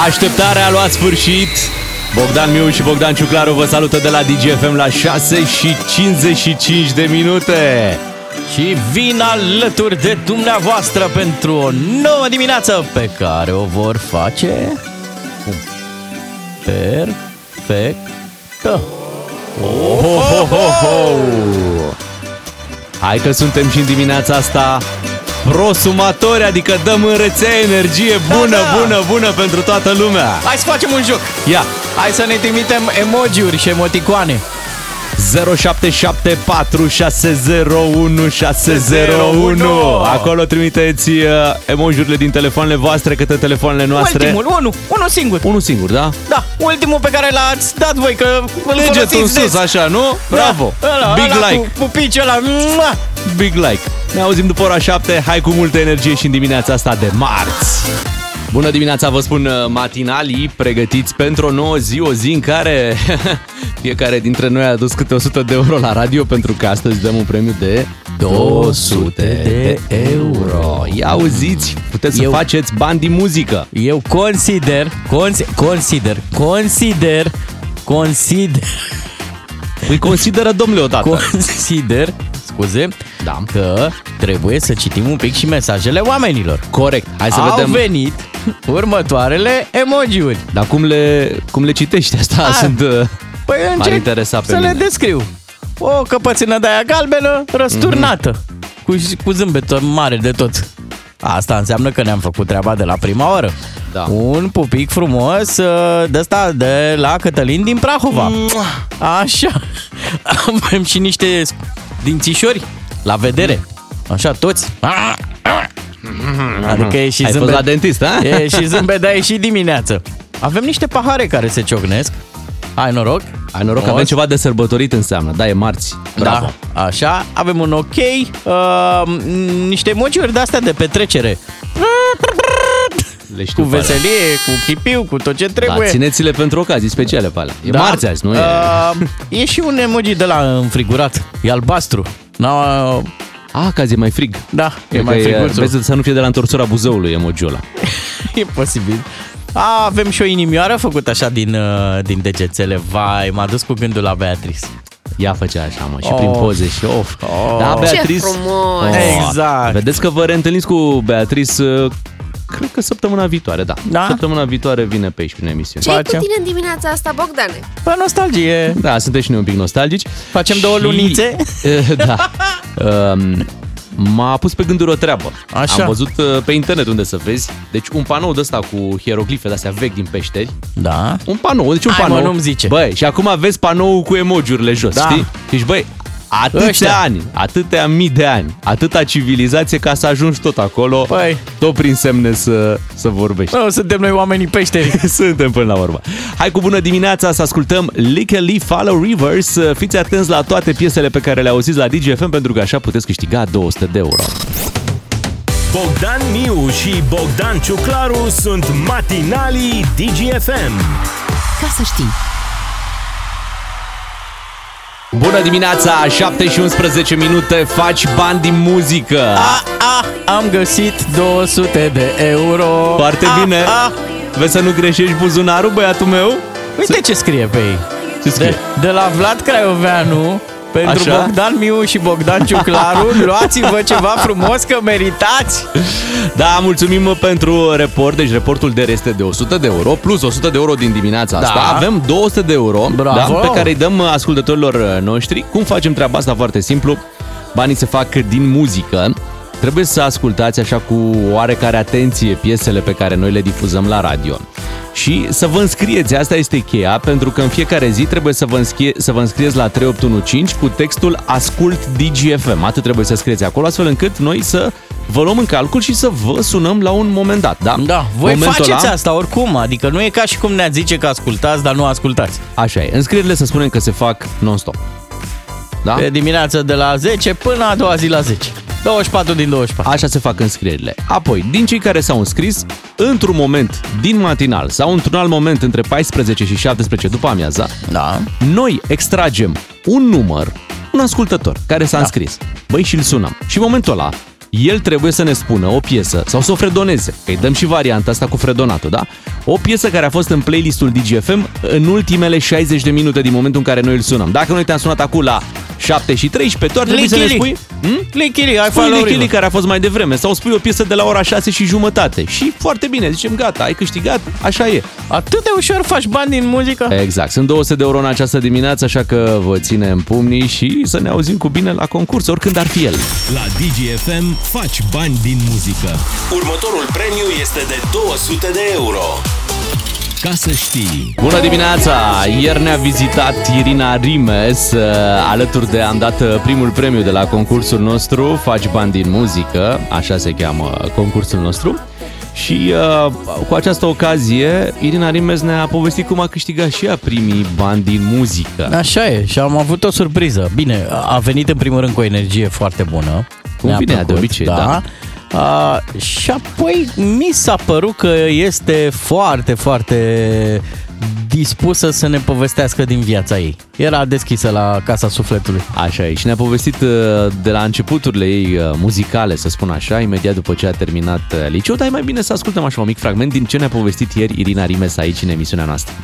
Așteptarea a luat sfârșit. Bogdan Miu și Bogdan Ciuclaru vă salută de la DGFM la 6 și 55 de minute. Și vin alături de dumneavoastră pentru o nouă dimineață pe care o vor face perfectă. Oh, ho, ho, ho, ho. Hai că suntem și în dimineața asta prosumatori, adică dăm în rețea energie bună, Da, da. bună, bună pentru toată lumea. Hai să facem un joc. Ia, Hai să ne trimitem emojiuri și emoticoane. 0774 601 601 Acolo trimiteți uh, emojiurile din telefoanele voastre către telefoanele noastre. Ultimul, unul, unul singur. Unul singur, da? Da, ultimul pe care l-ați dat voi, că îl Legeți în folosiți sus, des. așa, nu? Da, Bravo! ăla, Big ăla like! Cu, cu piciul ăla. Mua! Big like! Ne auzim după ora 7, hai cu multă energie și în dimineața asta de marți! Bună dimineața, vă spun uh, matinalii, pregătiți pentru o nouă zi, o zi în care fiecare dintre noi a adus câte 100 de euro la radio, pentru că astăzi dăm un premiu de 200 de euro. Ia auziți, puteți să Eu- faceți bani din muzică. Eu consider, consi, consider, consider, consider, Îi consideră, domnule, odată. consider, scuze, Da. că trebuie să citim un pic și mesajele oamenilor. Corect, hai să Au vedem. venit următoarele emojiuri. Dar cum le, cum le citești? Asta Ah, sunt... uh, Păi M-ar încerc interesa pe să le mine. descriu. O căpățână de aia galbenă, răsturnată, Mhm. cu, cu zâmbet mare de tot. Asta înseamnă că ne-am făcut treaba de la prima oră. Da. Un pupic frumos uh, de ăsta de la Cătălin din Prahova. Așa. Avem și niște dințișori la vedere. Așa, toți. Adică e și Ai fost zâmbet. la dentist, a? E și zâmbet, dar e și dimineață. Avem niște pahare care se ciocnesc. Ai noroc. Ai noroc că avem ceva de sărbătorit înseamnă. Da, e marți. Bravo. Da, așa, avem un ok, uh, niște emojiuri de-astea de petrecere. Le știu Cu pe alea. veselie, cu chipiu, cu tot ce Da, trebuie. țineți-le pentru ocazii speciale pe alea. E Da. marți azi, nu e? Uh, e și un emoji de la înfrigurat. E albastru. No, Ah, că azi e mai frig. da, e Cred mai că friguțul. Vezi să nu fie de la întorsura Buzăului emojiul ăla. E posibil. A, avem și o inimioară făcută așa din, uh, din degețele. Vai, m-a dus cu gândul la Beatrice. Ea făcea așa, mă, și Oh. prin poze și of. Oh. Da, Ce Beatrice. frumos! Exact. Vedeți că vă reîntâlniți cu Beatrice uh, Cred că săptămâna viitoare, da. Da? Săptămâna viitoare vine pe aici, prin emisiune. Ce e cu Facem. tine în dimineața asta, Bogdane? Pe nostalgie. Da, sunteți și noi un pic nostalgici. Facem două lunițe? Eh, da. Um, M-a pus pe gânduri o treabă. Așa. Am văzut uh, pe internet unde să vezi. Deci un panou de ăsta cu hieroglife de astea vechi din peșteri. Da. Un panou, deci un Hai, mă, panou. nu-mi zice. Băi, și acum vezi panoul cu emojiurile jos, Da. știi? Deci, băi, atâția Ăștia. ani, atâtea mii de ani, atâta civilizație ca să ajungi tot acolo, Păi. tot prin semne să, să vorbești. Nu, suntem noi oamenii peșteri. Suntem până la urmă. Hai cu bună dimineața să ascultăm Lick a Leaf Follow Rivers. Fiți atenți la toate piesele pe care le auziți la DGFM pentru că așa puteți câștiga 200 de euro. Bogdan Miu și Bogdan Ciuclaru sunt matinalii DGFM. Ca să știi. Bună dimineața, 7 și 11 minute, faci bani din muzică. A, a, am găsit 200 de euro. Foarte a, bine. A. Vezi să nu greșești buzunarul, băiatul meu? Uite ce scrie pe ei. Ce scrie? De, de la Vlad Craioveanu pentru Așa? Bogdan Miu și Bogdan Ciuclaru, luați-vă ceva frumos că meritați. Da, mulțumim pentru report. Deci reportul de este de 100 de euro plus 100 de euro din dimineața Da. asta. Avem 200 de euro Bravo. Da, pe care îi dăm ascultătorilor noștri. Cum facem treaba asta? Foarte simplu. Banii se fac din muzică. Trebuie să ascultați așa cu oarecare atenție piesele pe care noi le difuzăm la radio. Și să vă înscrieți, asta este cheia, pentru că în fiecare zi trebuie să vă, înscrie, să vă înscrieți la 3815 cu textul Ascult DGFM. Atât trebuie să scrieți acolo, astfel încât noi să vă luăm în calcul și să vă sunăm la un moment dat. Da, Da, voi Momentul faceți ăla- asta oricum, adică nu e ca și cum ne-ați zice că ascultați, dar nu ascultați. Așa e. Înscrierile să spunem că se fac non-stop. Da? Pe dimineața de la 10 până a doua zi la 10. 24 din 24. Așa se fac înscrierile. Apoi, din cei care s-au înscris, într-un moment din matinal sau într-un alt moment între 14 și 17 după amiaza, Da. noi extragem un număr, un ascultător care s-a Da. înscris. Băi, și îl sunăm. Și în momentul ăla, el trebuie să ne spună o piesă sau să o fredoneze, că îi dăm și varianta asta cu fredonatul, da? O piesă care a fost în playlistul DGFM în ultimele 60 de minute din momentul în care noi îl sunăm. Dacă noi te-am sunat acum la 7 și 13, tu ar trebui să ne spui... Hmm? Lichili, ai Spui follow Lichili care a fost mai devreme sau spui o piesă de la ora 6 și jumătate. Și foarte bine, zicem gata, ai câștigat, așa e. Atât de ușor faci bani din muzică? Exact, sunt 200 de euro în această dimineață, așa că vă ținem pumnii și să ne auzim cu bine la concurs, oricând ar fi el. La DGFM faci bani din muzică. Următorul premiu este de 200 de euro. Ca să știi. Bună dimineața! Ieri ne-a vizitat Irina Rimes, uh, alături de am dat uh, primul premiu de la concursul nostru, Faci bani din muzică, așa se cheamă concursul nostru. Și uh, cu această ocazie, Irina Rimes ne-a povestit cum a câștigat și ea primii bani din muzică. Așa e, și am avut o surpriză. Bine, a venit în primul rând cu o energie foarte bună. Cum Mi-a vine plăcut, de obicei, da. A, și apoi mi s-a părut că este foarte, foarte dispusă să ne povestească din viața ei. Era deschisă la Casa Sufletului. Așa e. Și ne-a povestit uh, de la începuturile ei uh, muzicale, să spun așa, imediat după ce a terminat uh, liceu, dar e mai bine să ascultăm așa un mic fragment din ce ne-a povestit ieri Irina Rimes aici în emisiunea noastră.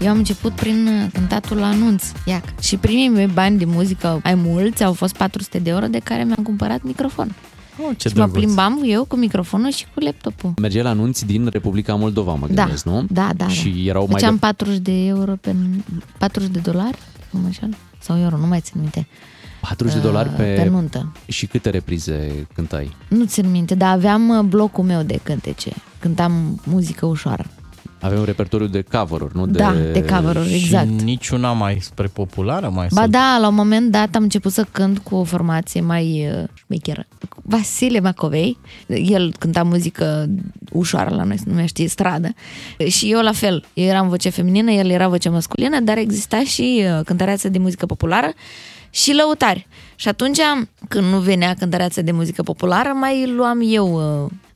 Eu am început prin uh, cântatul la anunț, iac. Și primii mei bani de muzică, ai mulți, au fost 400 de euro de care mi-am cumpărat microfon. Oh, ce și mă plimbam eu cu microfonul și cu laptopul. Mergea la anunți din Republica Moldova, mă Da, gândesc, nu? da, da. Și da. erau mai Făceam de... 40 de euro pe 40 de dolari, cum așa? Sau euro, nu mai țin minte. 40 de dolari Uh, pe... pe nuntă. Și câte reprize cântai? Nu țin minte, dar aveam uh, blocul meu de cântece. Cântam muzică ușoară. Avea un repertoriu de cover-uri, nu de... Da, de cover-uri, exact. Și niciuna mai spre populară? Mai Ba sau- da, la un moment dat am început să cânt cu o formație mai uh, șmecheră. Vasile Macovei, el cânta muzică ușoară la noi, se numește stradă. Și eu la fel, eu eram voce feminină, el era voce masculină, dar exista și uh, cântăreață de muzică populară și lăutari. Și atunci, când nu venea cântăreața de muzică populară, mai luam eu...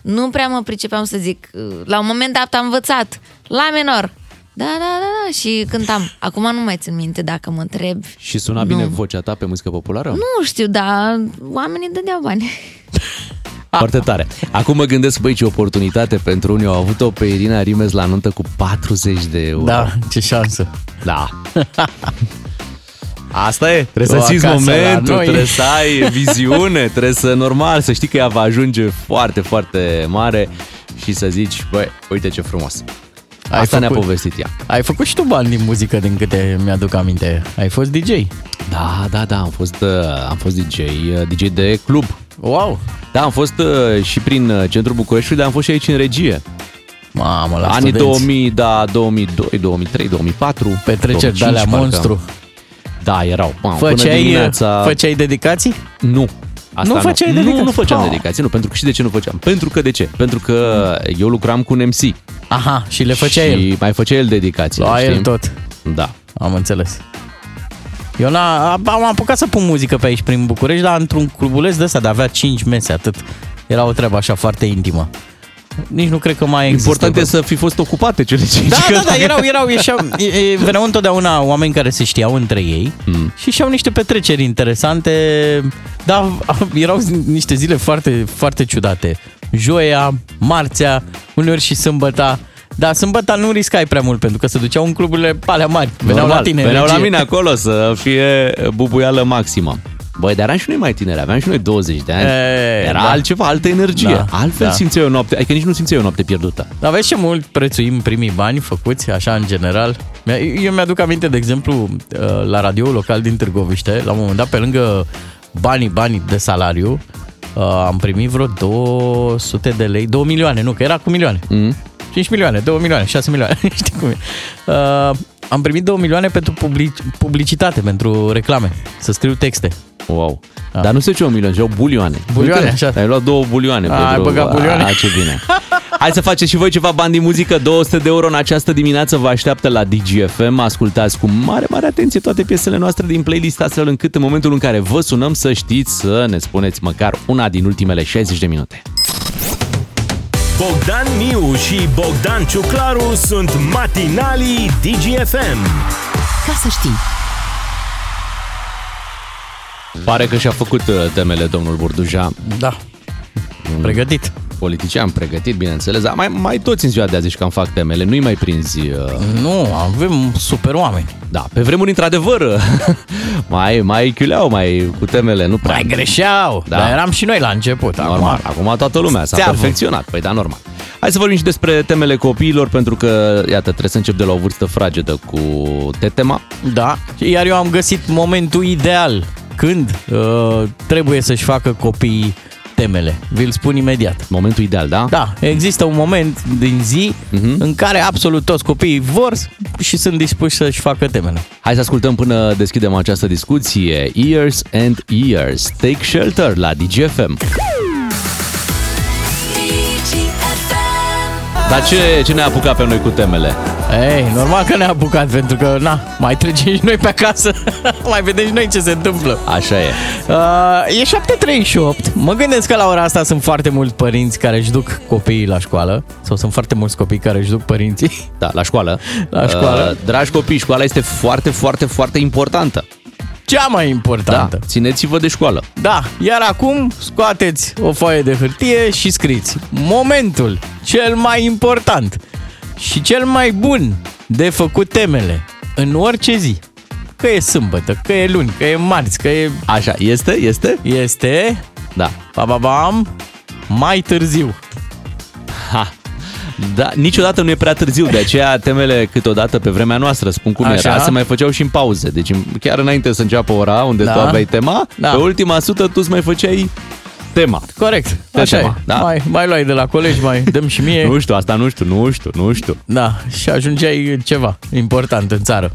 uh, Nu prea mă pricepeam să zic. uh, La un moment dat am învățat, la minor, da, da, da, da, și cântam. Acum nu mai țin minte dacă mă întreb. Și suna bine vocea ta pe muzică populară? Nu știu, dar oamenii dădeau bani. Foarte tare. Acum mă gândesc, băi, ce oportunitate pentru unii au avut-o pe Irina Rimes la nuntă cu 40 de euro. Da, ce șansă. Da. Asta e, trebuie Tu să simți acasă la momentul, noi. trebuie să ai viziune, trebuie să, normal, să știi că ea va ajunge foarte, foarte mare și să zici, băi, uite ce frumos. Ai Asta ne-a făcut- povestit ea. Ai făcut și tu bani din muzică, din câte mi-aduc aminte. Ai fost DJ. Da, da, da, am fost, uh, am fost DJ, uh, DJ de club. Wow! Da, am fost uh, și prin uh, centrul Bucureștiului, dar am fost și aici în regie. Mamă, la Anii studenți. 2000, da, 2002, 2003, 2004. Petreceri de alea 2005 parcă. Monstru. Da, erau. Mamă, până Făceai, dimineața... făceai dedicații? Nu. Asta Nu făceai dedicații? Nu, nu făceam Oh. dedicații, nu. Pentru că și de ce nu făceam? Pentru că de ce? Pentru că eu lucram cu un MC. Aha, și le făcea și el. mai făcea el dedicații. La el tot. Da. Am înțeles. Eu n-a, am apucat să pun muzică pe aici prin București, dar într-un clubuleț de ăsta de avea 5 mese, atât. Era o treabă așa foarte intimă. Nici nu cred că mai există. Important e să fi fost ocupate cele cinci. Da, că da, da, dacă- erau, erau, ieșeau, e- e- veneau întotdeauna oameni care se știau între ei Mm. și și-au niște petreceri interesante, dar erau zi- niște zile foarte, foarte ciudate. Joia, marțea, uneori și sâmbăta, dar sâmbăta nu riscai prea mult pentru că se duceau în cluburile alea mari, veneau Normal, la tine. în Veneau la regie. mine acolo să fie bubuială maximă. Băi, dar eram și noi mai tineri, aveam și noi 20 de ani. E, Era da. altceva, altă energie. Da, Altfel da. simțeai o noapte, adică nici nu simțeai o noapte pierdută. Dar vezi ce mult prețuim primii bani făcuți, așa în general? Mi- Eu mi-aduc aminte, de exemplu, uh, la radio local din Târgoviște, la un moment dat, pe lângă banii, banii de salariu, uh, am primit vreo 200 de lei, 2 milioane, nu, că era cu milioane. Mm? 5 milioane, 2 milioane, 6 milioane, știi cum e. Uh, am primit 2 milioane pentru public- publicitate, pentru reclame, să scriu texte. Wow. Da. Dar nu se ziceau milioane, ziceau bulioane. Bulioane, Uite, așa. Ai luat două bulioane. A, ai băgat bulioane? A, ce bine. Hai să faceți și voi ceva bani din muzică. 200 de euro în această dimineață vă așteaptă la DGFM. Ascultați cu mare, mare atenție toate piesele noastre din playlist astfel încât în momentul în care vă sunăm să știți să ne spuneți măcar una din ultimele 60 de minute. Bogdan Miu și Bogdan Ciuclaru sunt matinalii DGFM. Ca să știi. Pare că și-a făcut uh, temele domnul Burduja. Da. Pregătit. politician pregătit, bineînțeles, dar mai, mai toți în ziua de azi zici că am fac temele, nu-i mai prinzi. Uh, Nu, avem super oameni. da, pe vremuri, într-adevăr, mai, mai chiuleau, mai cu temele, nu prea. Mai greșeau, Da. da. dar eram și noi la început. Normal, Acum, acum toată lumea s-a Țeavă. perfecționat. Păi da, normal. Hai să vorbim și despre temele copiilor, pentru că, iată, trebuie să încep de la o vârstă fragedă cu tetema. Da, iar eu am găsit momentul ideal când uh, trebuie să-și facă copiii temele. Vi-l spun imediat. Momentul ideal, da? Da, există un moment din zi Mhm. în care absolut toți copiii vor și sunt dispuși să-și facă temele. Hai să ascultăm până deschidem această discuție. Years and Years. Take Shelter la DGFM. Dar ce, ce ne-a apucat pe noi cu temele? Ei, normal că ne-a apucat, pentru că, na, mai trecem și noi pe acasă, mai vedem și noi ce se întâmplă. Așa e. Uh, e 7.38. Mă gândesc că la ora asta sunt foarte mulți părinți care își duc copiii la școală sau sunt foarte mulți copii care își duc părinții. Da, la școală. La școală. Uh, dragi copii, școala este foarte, foarte, foarte importantă. Cea mai Da, importantă. țineți-vă de școală. Da, iar acum scoateți o foaie de hârtie și scriți momentul cel mai important și cel mai bun de făcut temele în orice zi. Că e sâmbătă, că e luni, că e marți, că e... Așa, este? Este? Este... Da. Ba, ba, bam, mai târziu. Ha. Da, niciodată nu e prea târziu, de aceea temele câteodată pe vremea noastră, spun cum Așa. era, se mai făceau și în pauze. Deci chiar înainte să înceapă ora unde Da. tu aveai tema, Da. pe ultima sută tu îți mai făceai tema. Corect, Pe așa tema, e. da. Mai, mai luai de la colegi, mai dăm și mie. Nu știu, asta nu știu, nu știu, nu știu. Da, și ajungeai ceva important în țară.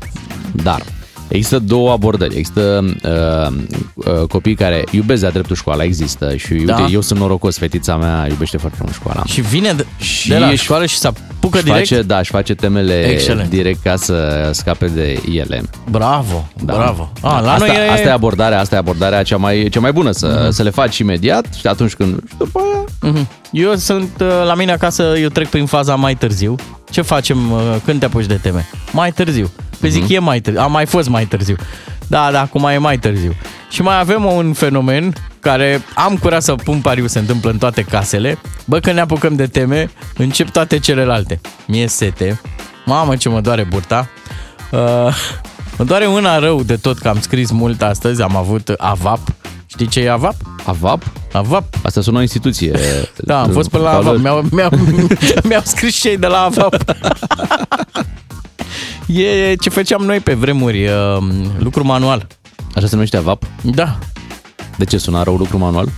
Dar există două abordări. Există uh, uh, copii care iubesc de-a dreptul școala, există și uite, Da. eu sunt norocos, fetița mea iubește foarte mult școala. Și vine de, Și de la își- școală și se apucă își direct. face, da, își face temele Excelent. direct ca să scape de ele. Bravo, Da. bravo. A, la asta, noi e... Mhm. asta e abordarea, asta e abordarea cea mai, cea mai bună, să, să le faci imediat și atunci când... Și după aia... Mhm. Eu sunt uh, la mine acasă, eu trec prin faza mai târziu. Ce facem uh, când te apuci de teme? Mai târziu. Păi zic, e mai târziu. A mai fost mai târziu. Da, da, acum e mai târziu. Și mai avem un fenomen care am curat să pun pariu se întâmplă în toate casele. Bă, când ne apucăm de teme, încep toate celelalte. Mie sete. Mamă, ce mă doare burta. Uh, mă doare mâna rău de tot că am scris mult astăzi. Am avut AVAP. Știi ce e AVAP? AVAP? AVAP. Asta sună o instituție. Da, am fost pe la AVAP. Valori. Mi-au, mi-au, mi-au scris cei de la AVAP. E ce făceam noi pe vremuri, uh, lucru manual. Așa se numește AVAP? Da, De ce suna rău lucru manual?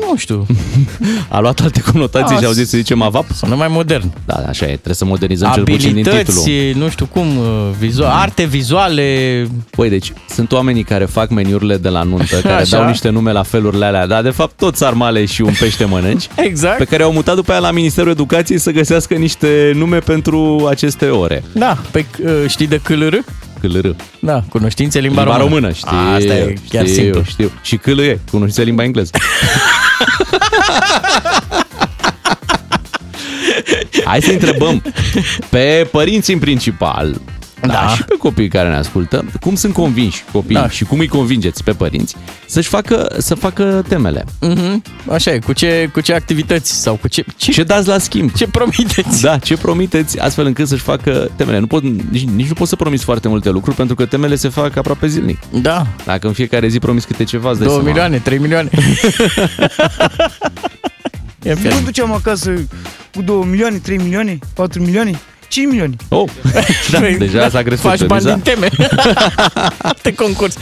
Nu știu, A luat alte conotații Da, și au zis să zicem AVAP? sună mai modern. Da, așa e, trebuie să modernizăm cel puțin din Abilități, titlu. nu știu cum, uh, vizual, arte vizuale, Păi, deci, sunt oamenii care fac meniurile de la nuntă, care Așa. dau niște nume la felurile alea, dar de fapt tot sarmale și un pește mănânci, exact. pe care au mutat după aia la Ministerul Educației să găsească niște nume pentru aceste ore. Da, pe, uh, știi de CLR? CLR. Da, cunoștințe limba, Limba română, știu. A, Asta e chiar știu, simplu. Știu. Și câlă e, cunoștințe limba engleză. Hai să întrebăm pe părinți în principal, da. Da. și pe copiii care ne ascultă, cum sunt convinși copiii Da. și cum îi convingeți pe părinți să-și facă, să facă temele. Mhm, Așa e, cu ce, cu ce activități sau cu ce, ce, Ce dați la schimb? ce promiteți? Da, ce promiteți astfel încât să-și facă temele? Nu pot, nici, nici nu poți să promiți foarte multe lucruri pentru că temele se fac aproape zilnic. Da, Dacă în fiecare zi promiți câte ceva, îți dai 2 seama. milioane, 3 milioane. e Nu mă duceam acasă cu 2 milioane, 3 milioane, 4 milioane, 5 milioane. Oh, da, deja s-a crescut Faci bani premiza. din teme. Alte concurs.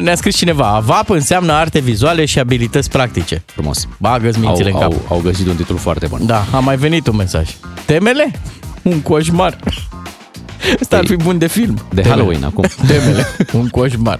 Ne-a scris cineva, AVAP înseamnă arte vizuale și abilități practice. Frumos. Bagă-ți Au, mințile în cap. au, au găsit un titlu foarte bun. Da, a mai venit un mesaj. Temele? Un coșmar. Ăsta ar fi bun de film. De Temele. Halloween acum. Temele. Un coșmar.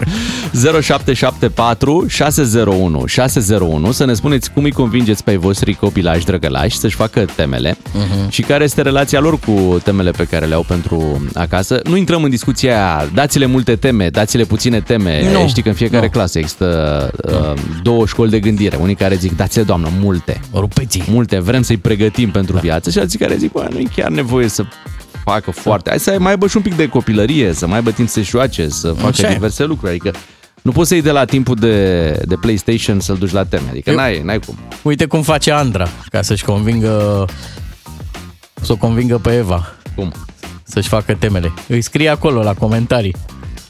0774 601 601 să ne spuneți cum îi convingeți pe ai voștri copilași drăgălași să-și facă temele Mhm. uh-huh. și care este relația lor cu temele pe care le au pentru acasă. Nu intrăm în discuția aia, dați-le multe teme, dați-le puține teme. Nu. Știi că în fiecare Nu. clasă există uh, două școli de gândire. Unii care zic, dați-le, doamnă, multe. Rupeți Multe, vrem să-i pregătim pentru da. viață și alții care zic, bă, nu e chiar nevoie să facă foarte. Hai să mai aibă și un pic de copilărie, să mai aibă timp să se joace, să facă Așa e. diverse lucruri. Adică Nu poți să iei de la timpul de, de PlayStation să-l duci la teme. Adică Eu- n-ai, n-ai cum. Uite cum face Andra, ca să-și convingă, să o convingă pe Eva Cum? să-și facă temele. Îi scrie acolo la comentarii.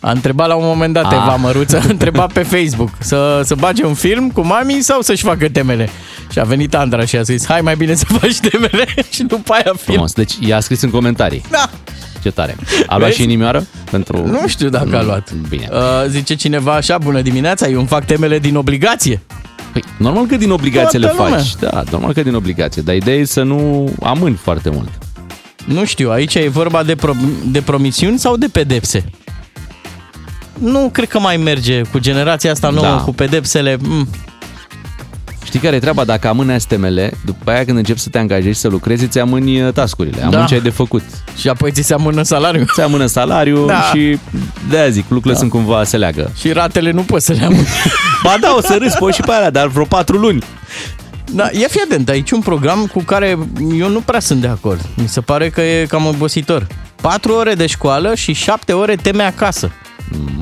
A întrebat la un moment dat Ah. Eva Măruță, a întrebat pe Facebook să, să bage un film cu mami sau să-și facă temele. Și a venit Andra și a zis, hai mai bine să faci temele și după aia film. Frumos. Deci i-a scris în comentarii. Da. Ce tare. A luat Vezi? și inimioară? Pentru... Nu știu dacă a luat. Bine. Uh, zice cineva așa, bună dimineața, eu îmi fac temele din obligație. Păi, normal că din obligație le Toată lumea. faci. Da, normal că din obligație. Dar ideea e să nu amâni foarte mult. Nu știu, aici e vorba de, pro- de promisiuni sau de pedepse? Nu cred că mai merge cu generația asta nouă, Da. cu pedepsele. Mm. Știi care e treaba? Dacă amâni STM-le, după aia când începi să te angajezi și să lucrezi, îți amâni uh, tascurile, amâni Da. ce ai de făcut. Și apoi ți se amână salariul. Ți amână salariul Da. și de-aia zic, lucrurile sunt cumva se leagă. Și ratele nu poți să le amâni. Ba da, o să râzi, poți și pe alea, dar vreo patru luni. Da, ia fi atent, aici un program cu care eu nu prea sunt de acord. Mi se pare că e cam obositor. 4 ore de școală și 7 ore teme acasă.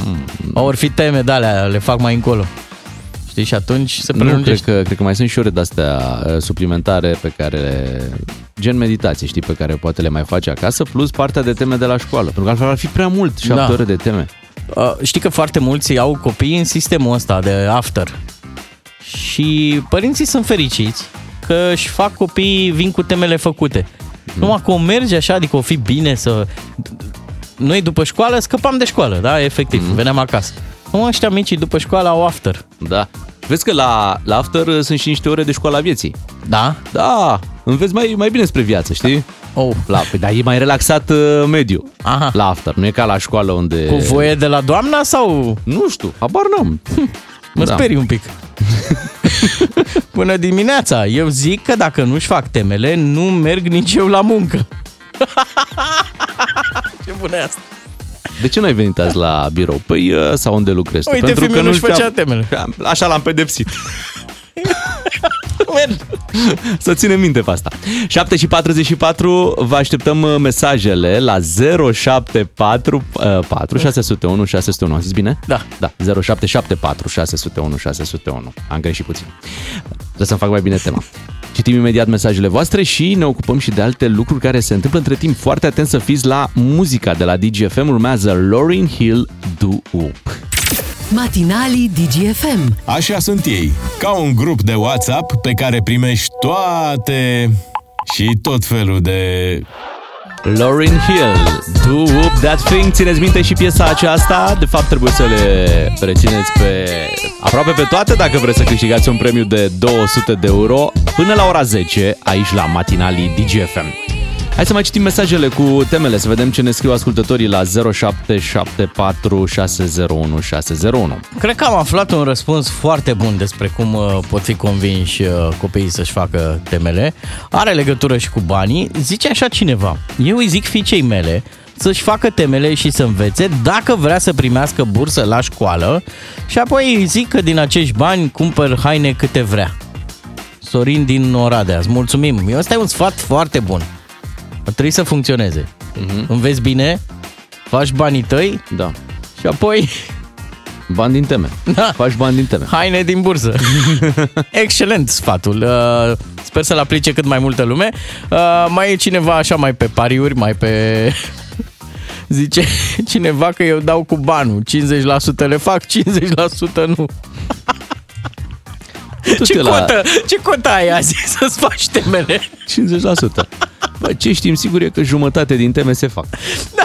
Mm. Ori fi teme de alea, le fac mai încolo. Știi, și atunci se Nu, cred prelungește. că, cred că mai sunt și ore de-astea uh, suplimentare pe care, gen meditație, știi, pe care poate le mai faci acasă, plus partea de teme de la școală. Pentru că altfel ar fi prea mult, șapte Da. ore de teme. Uh, știi că foarte mulți au copii în sistemul ăsta de after. Și părinții sunt fericiți că își fac copii, vin cu temele făcute. Mhm. Numai că o merge așa, adică o fi bine să... Noi după școală scăpam de școală, da, efectiv, Mhm. veneam acasă. Nu ăștia micii după școală au after. Da. Vezi că la, la after uh, sunt și niște ore de școală a vieții. Da? Da, înveți mai, mai bine spre viață, știi? Oh. La, păi, dar e mai relaxat uh, mediu Aha. la after. Nu e ca la școală unde... Cu voie de la doamna sau Nu știu, habar n-am. Mă Da. sperii un pic. Bună dimineața! Eu zic că dacă nu-și fac temele, nu merg nici eu la muncă. Ce bună e asta! De ce n-ai venit azi la birou? Păi, uh, sau unde lucrezi tu? Uite, fiul meu nu-și știam- făcea temele. Așa l-am pedepsit. Merg. Să ținem minte pe asta. 7 și 44, vă așteptăm uh, mesajele la 074 uh, 4 601 601. Am zis bine? Da. Da, 0774 601 601. Am greșit puțin. Trebuie să-mi fac mai bine tema. Citim imediat mesajele voastre și ne ocupăm și de alte lucruri care se întâmplă între timp. Foarte atent să fiți la muzica de la DGFM. Urmează Lauryn Hill, Do Up. Matinalii DGFM. Așa sunt ei, ca un grup de WhatsApp pe care primești toate și tot felul de... Lauryn Hill, Do Whoop That Thing. Țineți minte și piesa aceasta? De fapt trebuie să le rețineți pe aproape pe toate Dacă vreți să câștigați un premiu de 200 de euro. Până la ora 10 Aici la matinalii DGFM Hai să mai citim mesajele cu temele Să vedem ce ne scriu ascultătorii la 0774 601 601 Cred că am aflat un răspuns foarte bun despre cum uh, pot fi convinși uh, copiii să-și facă temele. Are legătură și cu banii. Zice așa cineva, eu îi zic fiicei mele să-și facă temele și să învețe dacă vrea să primească bursă la școală și apoi îi zic că din acești bani cumpăr haine câte vrea. Sorin din Oradea, îți mulțumim. Ăsta e un sfat foarte bun. Ar trebui să funcționeze. Uh-huh. Înveți bine, faci banii tăi Da și apoi Bani din teme Da. Faci bani din teme haine din bursă. Excelent sfatul. Uh, Sper să-l aplice cât mai multă lume. Uh, Mai e cineva așa mai pe pariuri, mai pe... Zice cineva că eu dau cu banul. 50% le fac, 50% nu. Ce Du-te la- cotă, ce cotă ai azi să-ți faci temele? 50%. Bă, ce știm sigur e că jumătate din teme se fac. Da.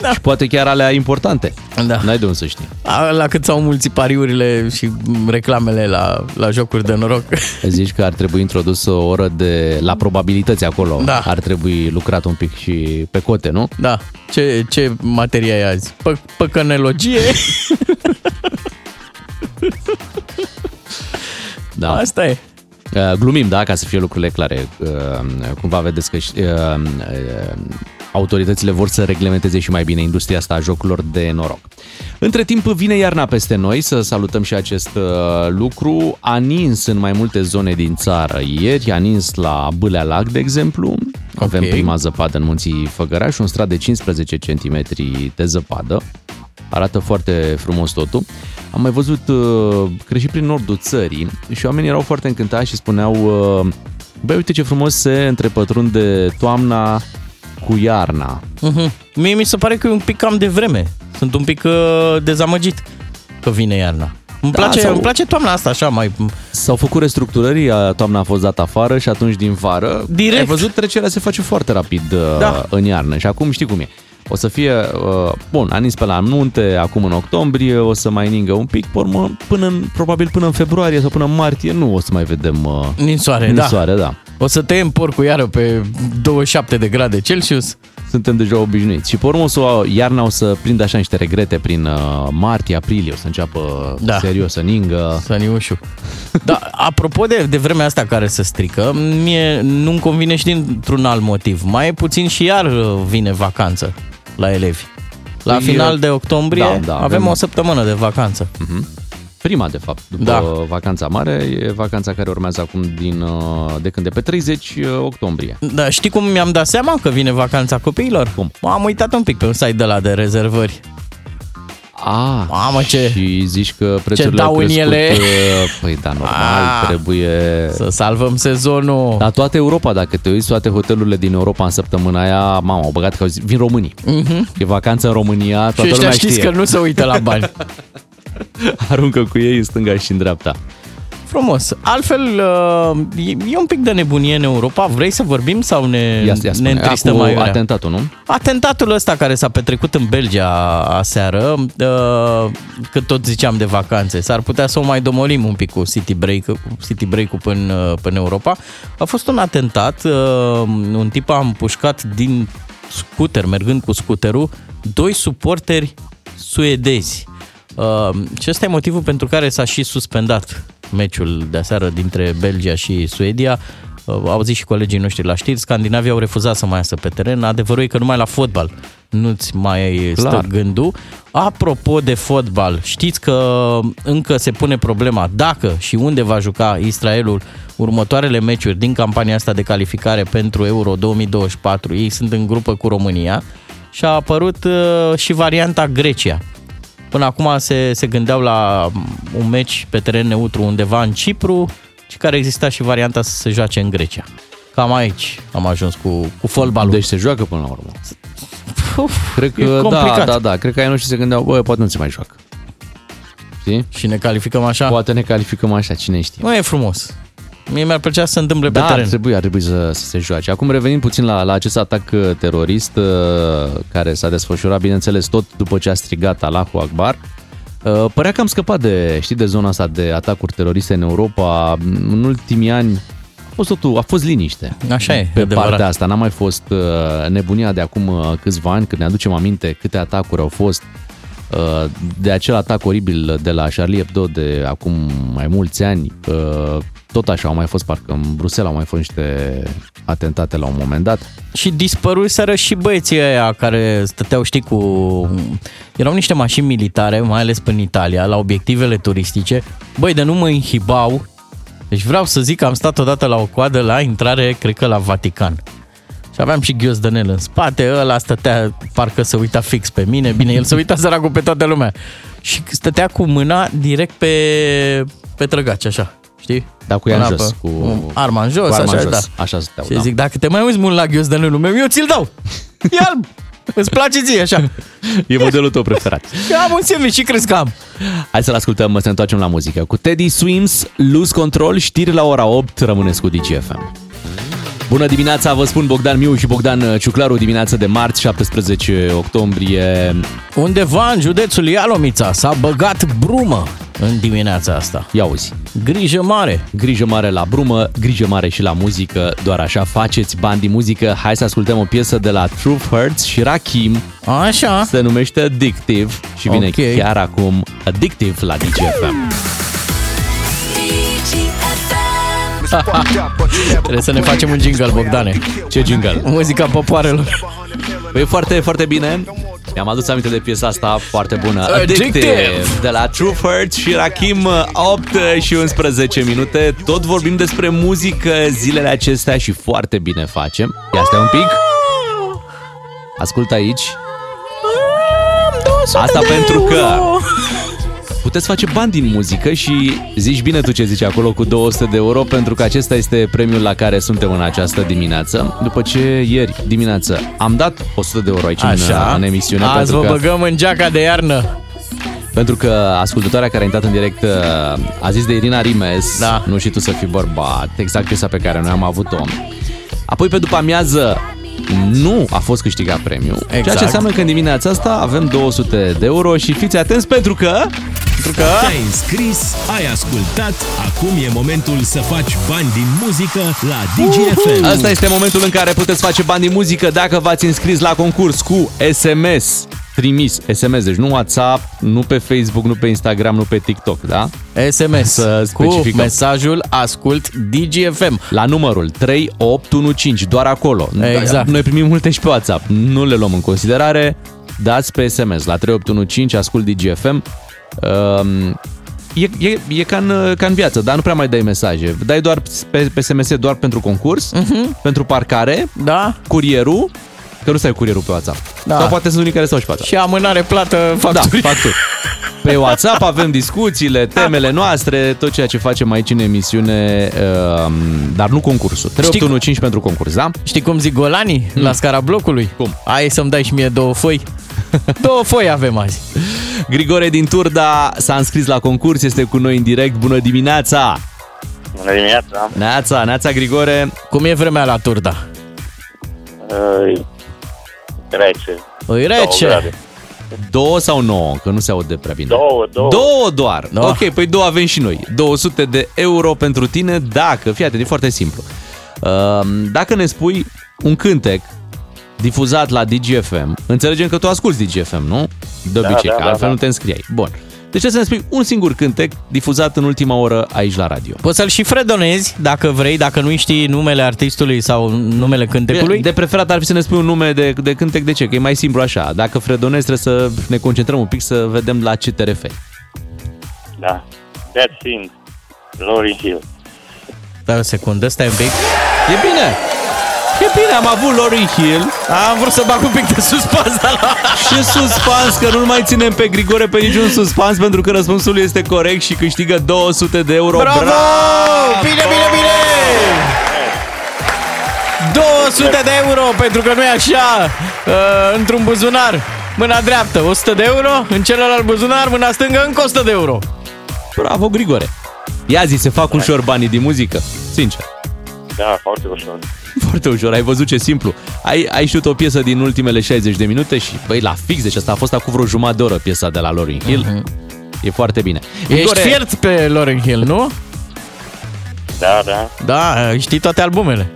Da. Și poate chiar alea importante. Da. N-ai de unde să știi. A, La cât s-au mulți pariurile și reclamele la, la jocuri de noroc. Zici că ar trebui introdus o oră de la probabilități acolo. Da. Ar trebui lucrat un pic și pe cote, nu? Da. Ce, ce materie ai azi? Pă, păcănelogie? Da. Asta e. Uh, Glumim, da, ca să fie lucrurile clare. Uh, Cumva vedeți că uh, uh, autoritățile vor să reglementeze și mai bine industria asta a jocurilor de noroc. Între timp vine iarna peste noi, să salutăm și acest uh, lucru. A nins în mai multe zone din țară ieri, a nins la Bâlea Lac, de exemplu. Avem Ok. prima zăpadă în munții Făgăraș, un strat de 15 cm de zăpadă. Arată foarte frumos totul. Am mai văzut, uh, cred și prin nordul țării, și oamenii erau foarte încântați și spuneau, uh, băi, uite ce frumos se întrepătrunde toamna cu iarna. Uh-huh. Mie mi se pare că e un pic cam de vreme. Sunt un pic uh, dezamăgit că vine iarna. Îmi, Da, place, sau- îmi place toamna asta așa mai... S-au făcut restructurări, a- toamna a fost dată afară și atunci din vară, Direct. ai văzut, trecerea se face foarte rapid uh, Da. în iarnă și acum știi cum e. O să fie, uh, bun, a nins pe la munte, acum în octombrie, o să mai ningă un pic, pe urmă, până în, probabil până în februarie sau până în martie, nu o să mai vedem uh, Ninsoare, da. ninsoare, da. O să tăiem porcul iară pe 27 de grade Celsius. Suntem deja obișnuiți. Și pe urmă o să, iarna o să prindă așa niște regrete prin uh, martie, aprilie, o să înceapă Da. serios să ningă. Săniușu. Da, apropo de, de vremea asta care se strică, mie nu-mi convine și dintr-un alt motiv. Mai puțin și iar uh, vine vacanță la elevi. La Păi, final de octombrie da, da, avem, avem- o săptămână de vacanță. Prima, de fapt, după Da. vacanța mare, e vacanța care urmează acum din, uh, de când? De pe 30 octombrie. Da, știi cum mi-am dat seama că vine vacanța copiilor? Cum? M-am uitat un pic pe un site de la de rezervări. A, Mamă, ce- Și zici că prețurile dau au în crescut. ele. uh, Păi da, normal, Ah. trebuie... Să salvăm sezonul. Dar toată Europa, dacă te uiți, toate hotelurile din Europa în săptămâna aia, mamă, au băgat că au zis, vin românii. E vacanță în România, toată Mhm. și ăștia lumea știți știe. că nu se uită la bani. Aruncă cu ei în stânga și în dreapta. Frumos. Altfel, uh, e, e un pic de nebunie în Europa. Vrei să vorbim sau ne, Ia, ia ne spune. întristă A, cu mai iurea? atentatul, nu? Atentatul ăsta care s-a petrecut în Belgia aseară, uh, că tot ziceam de vacanțe, s-ar putea să o mai domolim un pic cu city break, cu city break-ul până, până Europa. A fost un atentat, uh, un tip a împușcat din scooter, mergând cu scooterul, doi suporteri suedezi. Uh, și ăsta e motivul pentru care s-a și suspendat meciul de aseară dintre Belgia și Suedia. Uh, au zis și colegii noștri la știri, Scandinavia au refuzat să mai iasă pe teren. Adevărul e că numai la fotbal nu-ți mai stă Clar. gândul. Apropo de fotbal, știți că încă se pune problema dacă și unde va juca Israelul următoarele meciuri din campania asta de calificare pentru Euro 2024. Ei sunt în grupă cu România și a apărut uh, și varianta Grecia. Până acum se, se gândeau la un meci pe teren neutru undeva în Cipru și care exista și varianta să se joace în Grecia. Cam aici am ajuns cu, cu fotbalul. Deci se joacă până la urmă. Uf, Cred e că da, complicat. da, da. Cred că ai noștri se gândeau, bă, poate nu se mai joacă. Știi? Și ne calificăm așa? Poate ne calificăm așa, cine știe. Nu e frumos. Mie mi-ar plăcea să se întâmple pe Da, ar teren. trebui, ar trebui să, să se joace. Acum revenim puțin la, la acest atac uh, terorist uh, care s-a desfășurat, bineînțeles, tot după ce a strigat Allahu Akbar. Uh, Părea că am scăpat de, știi, de zona asta de atacuri teroriste în Europa. În ultimii ani a fost totul, a fost liniște. Așa e, Pe adevărat. partea asta n-a mai fost uh, nebunia de acum uh, câțiva ani, când ne aducem aminte câte atacuri au fost uh, de acel atac oribil de la Charlie Hebdo de acum mai mulți ani. uh, Tot așa au mai fost, parcă în Bruxelles au mai fost niște atentate la un moment dat. Și dispăruseră și băieții ăia care stăteau, știi, cu... Erau niște mașini militare, mai ales în Italia, la obiectivele turistice. Băi, de nu mă inhibau. Deci vreau să zic că am stat odată la o coadă la intrare, cred că la Vatican. Și aveam și ghiozdanel în spate, ăla stătea, parcă se uita fix pe mine. Bine, el se uita săracul pe toată lumea. Și stătea cu mâna direct pe, pe trăgaci, așa. Știi? Da, cu ea Mâna în jos, pe- cu- arma în jos, cu arma așa, în jos. da. Așa stăteau, Și da. zic, dacă te mai uiți mult la ghiozdanelul meu, eu ți-l dau. E alb. Îți place ție, așa. E modelul tău preferat. Eu am un sandwich și crezi că am. Hai să-l ascultăm, să ne întoarcem la muzică. Cu Teddy Swims, Lose Control, știri la ora 8, rămâneți cu DGFM. Bună dimineața, vă spun Bogdan Miu și Bogdan Ciuclaru, dimineața de marți, 17 octombrie. Undeva în județul Ialomița s-a băgat brumă în dimineața asta. Ia uzi, Grijă mare. grijă mare la brumă, grijă mare și la muzică, doar așa faceți bani din muzică. Hai să ascultăm o piesă de la Truth Hurts și Rakim, Așa. se numește Addictive și vine Ok. chiar acum Addictive la DGFM. Trebuie să ne facem un jingle, Bogdane. Ce jingle? Muzica popoarelor. Păi foarte, foarte bine. Mi-am adus aminte de piesa asta foarte bună. Addictive. Addictive de la True Hurt și Rakim 8 și 11 minute. Tot vorbim despre muzică zilele acestea și foarte bine facem. Ia stai un pic. Ascultă aici. Am Asta pentru că puteți face bani din muzică și zici bine tu ce zici acolo cu 200 de euro pentru că acesta este premiul la care suntem în această dimineață. După ce ieri dimineață am dat 100 de euro aici Așa. în, în emisiune Azi pentru vă că, băgăm în geaca de iarnă. pentru că ascultătoarea care a intrat în direct uh, a zis de Irina Rimes, Da. nu și tu să fii bărbat, exact piesa pe care noi am avut-o. Apoi pe după amiază nu a fost câștigat premiu, exact. ceea ce Exact. înseamnă că în dimineața asta avem 200 de euro și fiți atenți pentru că Pentru că... Te-ai înscris, ai ascultat, acum e momentul să faci bani din muzică la DGFM. Asta este momentul în care puteți face bani din muzică dacă v-ați înscris la concurs cu SMS trimis, SMS, deci nu WhatsApp, nu pe Facebook, nu pe Instagram, nu pe TikTok, da? SMS Să cu specificăm. mesajul Ascult DGFM. La numărul 3815, doar acolo. Exact. Noi primim multe și pe WhatsApp, nu le luăm în considerare, dați pe SMS la 3815, ascult DGFM. Um, E, e, e ca, în, ca în viață, dar nu prea mai dai mesaje. Dai doar pe, pe SMS doar pentru concurs, uh-huh. pentru parcare, Da? curierul, că nu stai cu curierul pe WhatsApp. Da. Sau poate sunt unii care stau și pe WhatsApp. Și amânare plată Da, facturi. facturi. Pe WhatsApp avem discuțiile, temele noastre, tot ceea ce facem aici în emisiune, uh, dar nu concursul. 3815 pentru concurs, da? Știi cum zic golanii la scara blocului? Cum? Hai să-mi dai și mie două foi. două foi avem azi. Grigore din Turda s-a înscris la concurs, este cu noi în direct. Bună dimineața! Bună dimineața! Neața, Neața Grigore. Cum e vremea la Turda? Uh, rece. Îi Două rece. grade. Două sau nouă? Că nu se aude prea bine. Două, două. Două doar. Da. Ok, păi două avem și noi. 200 de euro pentru tine dacă, fii atent, e foarte simplu. Uh, Dacă ne spui un cântec difuzat la DGFM, înțelegem că tu asculti DGFM, nu? De Da, obicei, da, că da, altfel da. nu te înscriai. Bun. Deci trebuie să ne spui un singur cântec difuzat în ultima oră aici la radio. Poți să-l și fredonezi dacă vrei, dacă nu știi numele artistului sau numele cântecului. De preferat ar fi să ne spui un nume de, de cântec, de ce? Că e mai simplu așa. Dacă fredonezi, trebuie să ne concentrăm un pic să vedem la ce te referi. Da. That Scene. Lauryn Hill. Stai o secundă, stai un pic. E bine! E bine, am avut Lauryn Hill Am vrut să bag un pic de suspans dar la... și suspans, că nu mai ținem pe Grigore pe niciun suspans pentru că răspunsul este corect și câștigă 200 de euro. Bravo! Bine, bine, bine! 200 de euro, pentru că nu e așa, uh, într-un buzunar, mâna dreaptă 100 de euro, în celălalt buzunar, mâna stângă încă 100 de euro. Bravo, Grigore! Ia zi, se fac ușor banii din muzică? Sincer. Da, foarte ușor. Foarte ușor, ai văzut ce simplu. Ai, ai știut o piesă din ultimele 60 de minute și, băi, la fix, deci asta a fost acum vreo jumătate de oră piesa de la Lauryn Hill. Uh-huh. E foarte bine. Ești fiert pe Lauryn Hill, nu? Da, da. Da, știi toate albumele.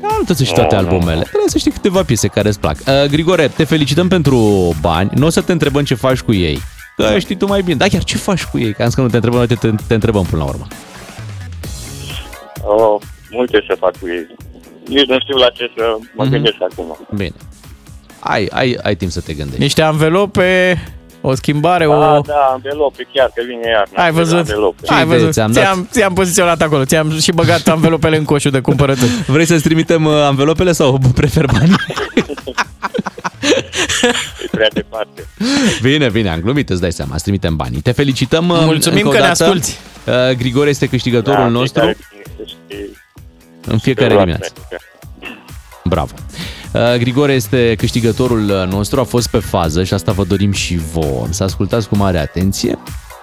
Da, nu trebuie să știi toate Nu, nu, albumele. Trebuie să știi câteva piese care îți plac. Uh, Grigore, te felicităm pentru bani. Nu o să te întrebăm ce faci cu ei. Că știi tu mai bine. Da, chiar ce faci cu ei? Că am zis că nu te întrebăm, noi te, te, te întrebăm până la urmă. Oh, multe să fac cu ei. Nici nu știu la ce să mă Mhm. gândesc acum. Bine. Ai, ai, ai timp să te gândești. Niște anvelope, o schimbare, o... Ah, da, învelope, chiar că vine iarna. Ai văzut? Învelope. Ce Ai idee văzut? ți-am dat? Ți-am, ți-am poziționat acolo, ți-am și băgat anvelopele în coșul de cumpărături. Vrei să-ți trimitem uh, anvelopele sau prefer banii? E prea departe. Bine, bine, am glumit, îți dai seama, îți trimitem banii. Te felicităm uh, Mulțumim încă o că ne dată. asculti. Uh, Grigore este câștigătorul Da, nostru fiecare bine să știe. În fiecare Luat dimineață. pentru că- Bravo. Uh, Grigore este câștigătorul uh, nostru, a fost pe fază și asta vă dorim și vouă. Să ascultați cu mare atenție.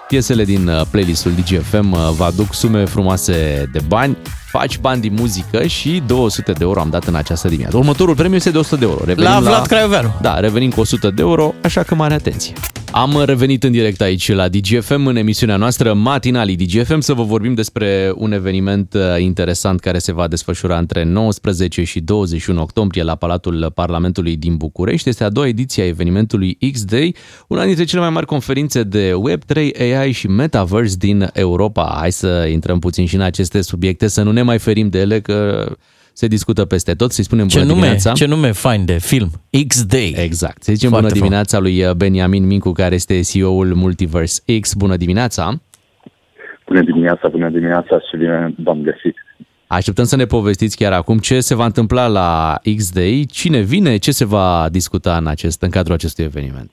Piesele din uh, playlistul DGFM uh, vă aduc sume frumoase de bani, faci bani din muzică și 200 de euro am dat în această dimineață. Următorul premiu este de 100 de euro. Revenim La Vlad Craioveanu. Da, revenim cu 100 de euro, așa că mare atenție. Am revenit în direct aici la DGFM în emisiunea noastră Matinalii DGFM să vă vorbim despre un eveniment uh, interesant care se va desfășura între 19 și 21 octombrie la Palatul Parlamentului din București. Este a doua ediție a evenimentului X-Day, una dintre cele mai mari conferințe de Web3, AI și Metaverse din Europa. Hai să intrăm puțin și în aceste subiecte, să nu ne mai ferim de ele, că se discută peste tot. Să-i spunem Ce bună nume, dimineața. ce nume fain de film. X-Day. Exact. Să zicem Foarte bună dimineața lui uh, Beniamin Mincu, care este CEO-ul Multiverse X. Bună dimineața! Bună dimineața, bună dimineața și bine v-am găsit. Așteptăm să ne povestiți chiar acum ce se va întâmpla la X-Day, cine vine, ce se va discuta în, acest, în cadrul acestui eveniment.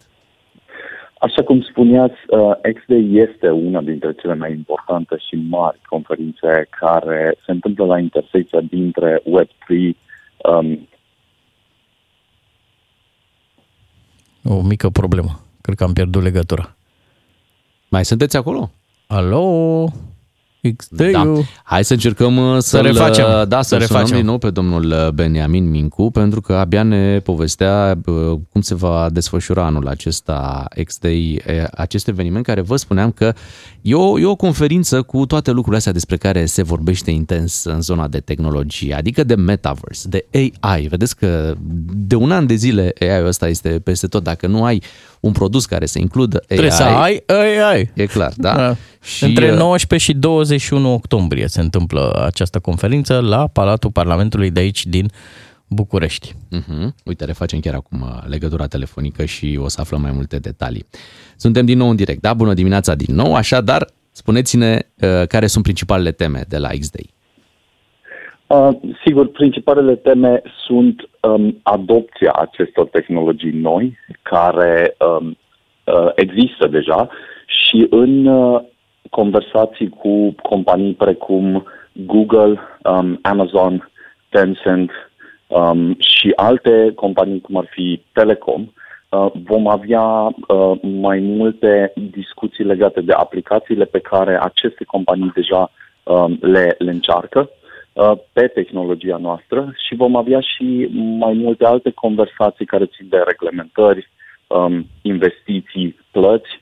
Așa cum spuneați, uh, XDay este una dintre cele mai importante și mari conferințe care se întâmplă la intersecția dintre Web3 um, O mică problemă. Cred că am pierdut legătura. Mai sunteți acolo? Alo? XD-ul. Da. Hai să încercăm uh, să, Să refacem. Da, să Să sunăm refacem. din nou pe domnul uh, Beniamin Mincu, pentru că abia ne povestea uh, cum se va desfășura anul acesta XDay, uh, acest eveniment care vă spuneam că e o, e o conferință cu toate lucrurile astea despre care se vorbește intens în zona de tehnologie, adică de metaverse, de AI. Vedeți că de un an de zile AI-ul ăsta este peste tot. Dacă nu ai un produs care să includă AI, Trebuie să ai AI. e clar, da? Da. Și, Între uh, 19 și 21 octombrie se întâmplă această conferință la Palatul Parlamentului de aici din București. Uh-huh. Uite, refacem chiar acum uh, legătura telefonică și o să aflăm mai multe detalii. Suntem din nou în direct, da? Bună dimineața din nou, așadar, spuneți-ne uh, care sunt principalele teme de la X-Day. Uh, sigur, principalele teme sunt um, adopția acestor tehnologii noi care um, uh, există deja și în uh, conversații cu companii precum Google, um, Amazon, Tencent um, și alte companii cum ar fi Telecom, uh, vom avea uh, mai multe discuții legate de aplicațiile pe care aceste companii deja um, le, le încearcă uh, pe tehnologia noastră și vom avea și mai multe alte conversații care țin de reglementări, um, investiții, plăți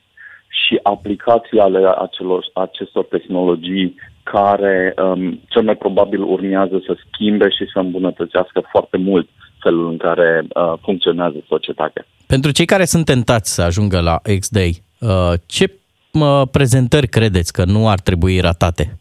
și aplicații ale acelor, acestor tehnologii care um, cel mai probabil urmează să schimbe și să îmbunătățească foarte mult felul în care uh, funcționează societatea. Pentru cei care sunt tentați să ajungă la X-Day, uh, ce uh, prezentări credeți că nu ar trebui ratate?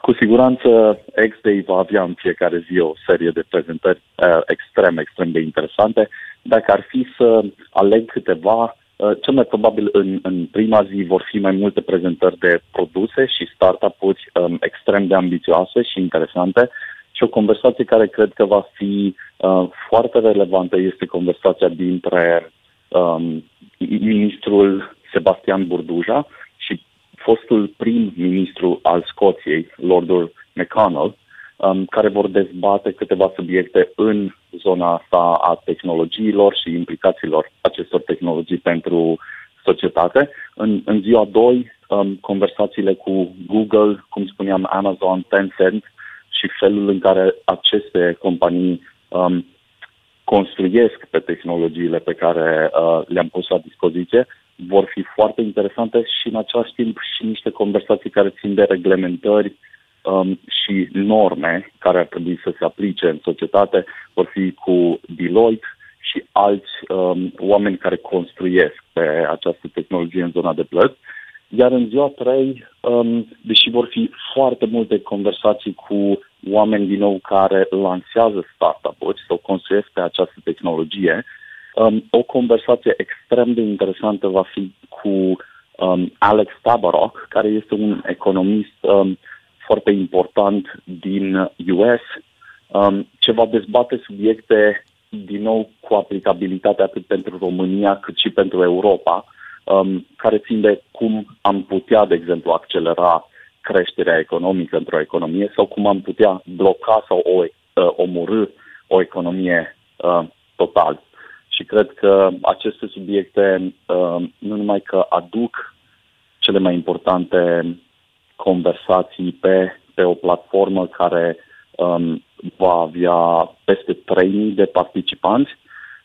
Cu siguranță X-Day va avea în fiecare zi o serie de prezentări uh, extrem, extrem de interesante. Dacă ar fi să aleg câteva, uh, cel mai probabil în, în prima zi vor fi mai multe prezentări de produse și startup-uri um, extrem de ambițioase și interesante. Și o conversație care cred că va fi uh, foarte relevantă este conversația dintre um, ministrul Sebastian Burduja și fostul prim-ministru al Scoției, Lordul McConnell, um, care vor dezbate câteva subiecte în zona asta a tehnologiilor și implicațiilor acestor tehnologii pentru societate. În, în ziua 2, um, conversațiile cu Google, cum spuneam, Amazon, Tencent și felul în care aceste companii um, construiesc pe tehnologiile pe care uh, le-am pus la dispoziție vor fi foarte interesante și în același timp și niște conversații care țin de reglementări um, și norme care ar trebui să se aplice în societate, vor fi cu Deloitte și alți um, oameni care construiesc pe această tehnologie în zona de plăți. Iar în ziua 3, um, deși vor fi foarte multe conversații cu oameni din nou care lansează startup-uri sau construiesc pe această tehnologie, um, o conversație extrem de interesantă va fi cu um, Alex Tabarok, care este un economist um, foarte important din US, um, ce va dezbate subiecte din nou cu aplicabilitate atât pentru România cât și pentru Europa, um, care țin de cum am putea, de exemplu, accelera creșterea economică într-o economie sau cum am putea bloca sau o, uh, omorâ o economie uh, total. Și cred că aceste subiecte uh, nu numai că aduc cele mai importante conversații pe, pe o platformă care um, va avea peste 3.000 de participanți,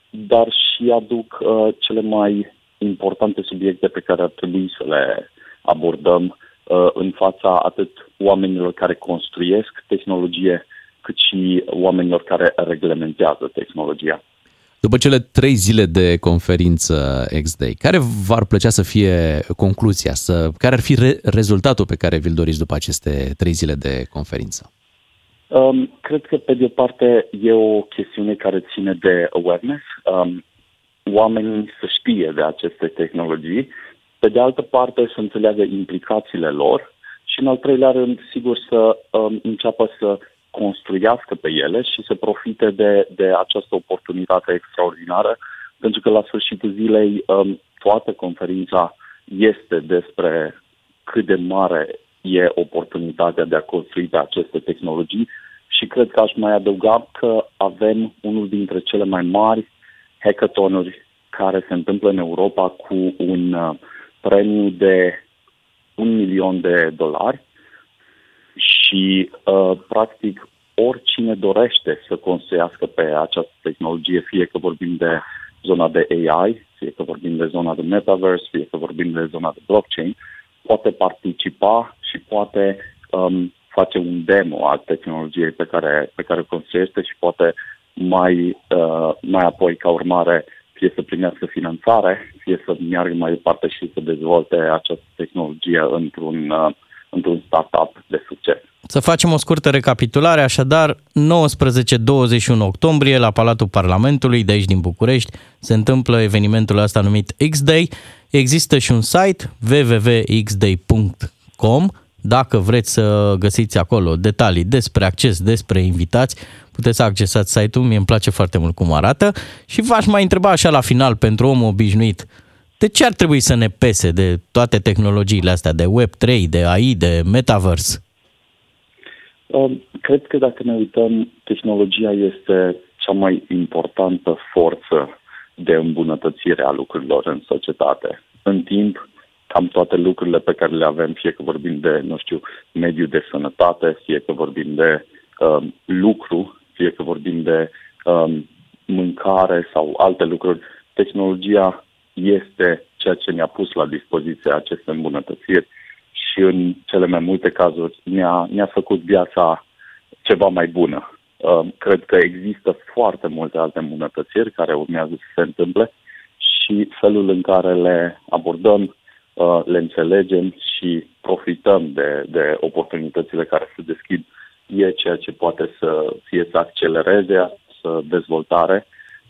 dar și aduc uh, cele mai importante subiecte pe care ar trebui să le abordăm uh, în fața atât oamenilor care construiesc tehnologie, cât și oamenilor care reglementează tehnologia. După cele trei zile de conferință X-Day, care v-ar plăcea să fie concluzia? Să, care ar fi re- rezultatul pe care vi-l doriți după aceste trei zile de conferință? Um, cred că, pe de o parte, e o chestiune care ține de awareness. Um, oamenii să știe de aceste tehnologii. Pe de altă parte, să înțeleagă implicațiile lor. Și, în al treilea rând, sigur, să um, înceapă să construiască pe ele și să profite de, de această oportunitate extraordinară, pentru că la sfârșitul zilei um, toată conferința este despre cât de mare e oportunitatea de a construi pe aceste tehnologii și cred că aș mai adăuga că avem unul dintre cele mai mari hackathonuri care se întâmplă în Europa cu un uh, premiu de un milion de dolari și, uh, practic, oricine dorește să construiască pe această tehnologie, fie că vorbim de zona de AI, fie că vorbim de zona de metaverse, fie că vorbim de zona de blockchain, poate participa și poate um, face un demo al tehnologiei pe care, pe care o construiește și poate mai, uh, mai apoi, ca urmare, fie să primească finanțare, fie să meargă mai departe și să dezvolte această tehnologie într-un, uh, într-un startup de succes. Să facem o scurtă recapitulare, așadar, 19-21 octombrie la Palatul Parlamentului de aici din București se întâmplă evenimentul ăsta numit X-Day. Există și un site www.xday.com dacă vreți să găsiți acolo detalii despre acces, despre invitați, puteți să accesați site-ul, mie îmi place foarte mult cum arată și v-aș mai întreba așa la final pentru omul obișnuit, de ce ar trebui să ne pese de toate tehnologiile astea, de Web3, de AI, de Metaverse? Um, cred că dacă ne uităm, tehnologia este cea mai importantă forță de îmbunătățire a lucrurilor în societate. În timp, cam toate lucrurile pe care le avem, fie că vorbim de, nu știu, mediu de sănătate, fie că vorbim de um, lucru, fie că vorbim de um, mâncare sau alte lucruri, tehnologia este ceea ce ne-a pus la dispoziție aceste îmbunătățiri și în cele mai multe cazuri ne-a, ne-a făcut viața ceva mai bună. Um, cred că există foarte multe alte îmbunătățiri care urmează să se întâmple și felul în care le abordăm, uh, le înțelegem și profităm de, de oportunitățile care se deschid e ceea ce poate să fie să accelereze să dezvoltare,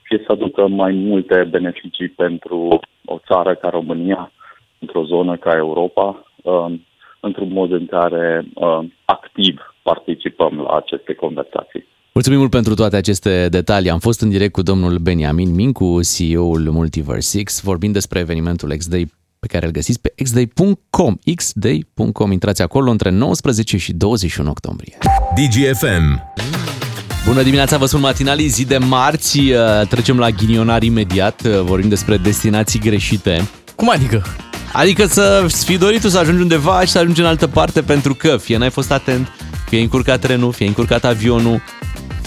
fie să aducă mai multe beneficii pentru o țară ca România, într-o zonă ca Europa, um, într-un mod în care um, activ participăm la aceste conversații. Mulțumim mult pentru toate aceste detalii. Am fost în direct cu domnul Beniamin Mincu, CEO-ul Multiverse X, vorbind despre evenimentul X-Day pe care îl găsiți pe xday.com, xday.com. Intrați acolo între 19 și 21 octombrie. DGFM. Bună dimineața, vă sunt matinalii, zi de marți, uh, trecem la ghinionar imediat, uh, vorbim despre destinații greșite. Cum adică? Adică să fi dorit tu să ajungi undeva și să ajungi în altă parte pentru că fie n-ai fost atent, fie încurcat trenul, fie încurcat avionul,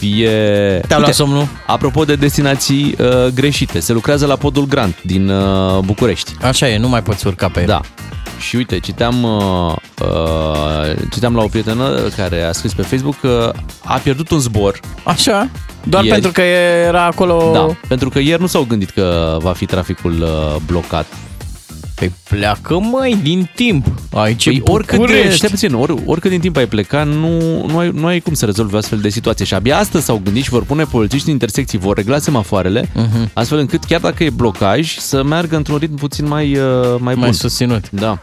fie... Te-a luat somnul? Apropo de destinații uh, greșite, se lucrează la podul Grant din uh, București. Așa e, nu mai poți urca pe el. Da. Și uite, citeam, uh, uh, citeam la o prietenă care a scris pe Facebook că a pierdut un zbor. Așa? Doar Ieri. pentru că era acolo... Da, pentru că ieri nu s-au gândit că va fi traficul uh, blocat. Păi pleacă, măi, din timp. Aici Păi e oricât de, București. stai puțin, or, oricât din timp ai plecat, nu, nu, ai, nu ai cum să rezolvi o astfel de situație. Și abia astăzi s-au gândit și vor pune polițiști în intersecții, vor regla semafoarele, Mhm. astfel încât chiar dacă e blocaj, să meargă într-un ritm puțin mai, uh, mai bun. Mai susținut. Da.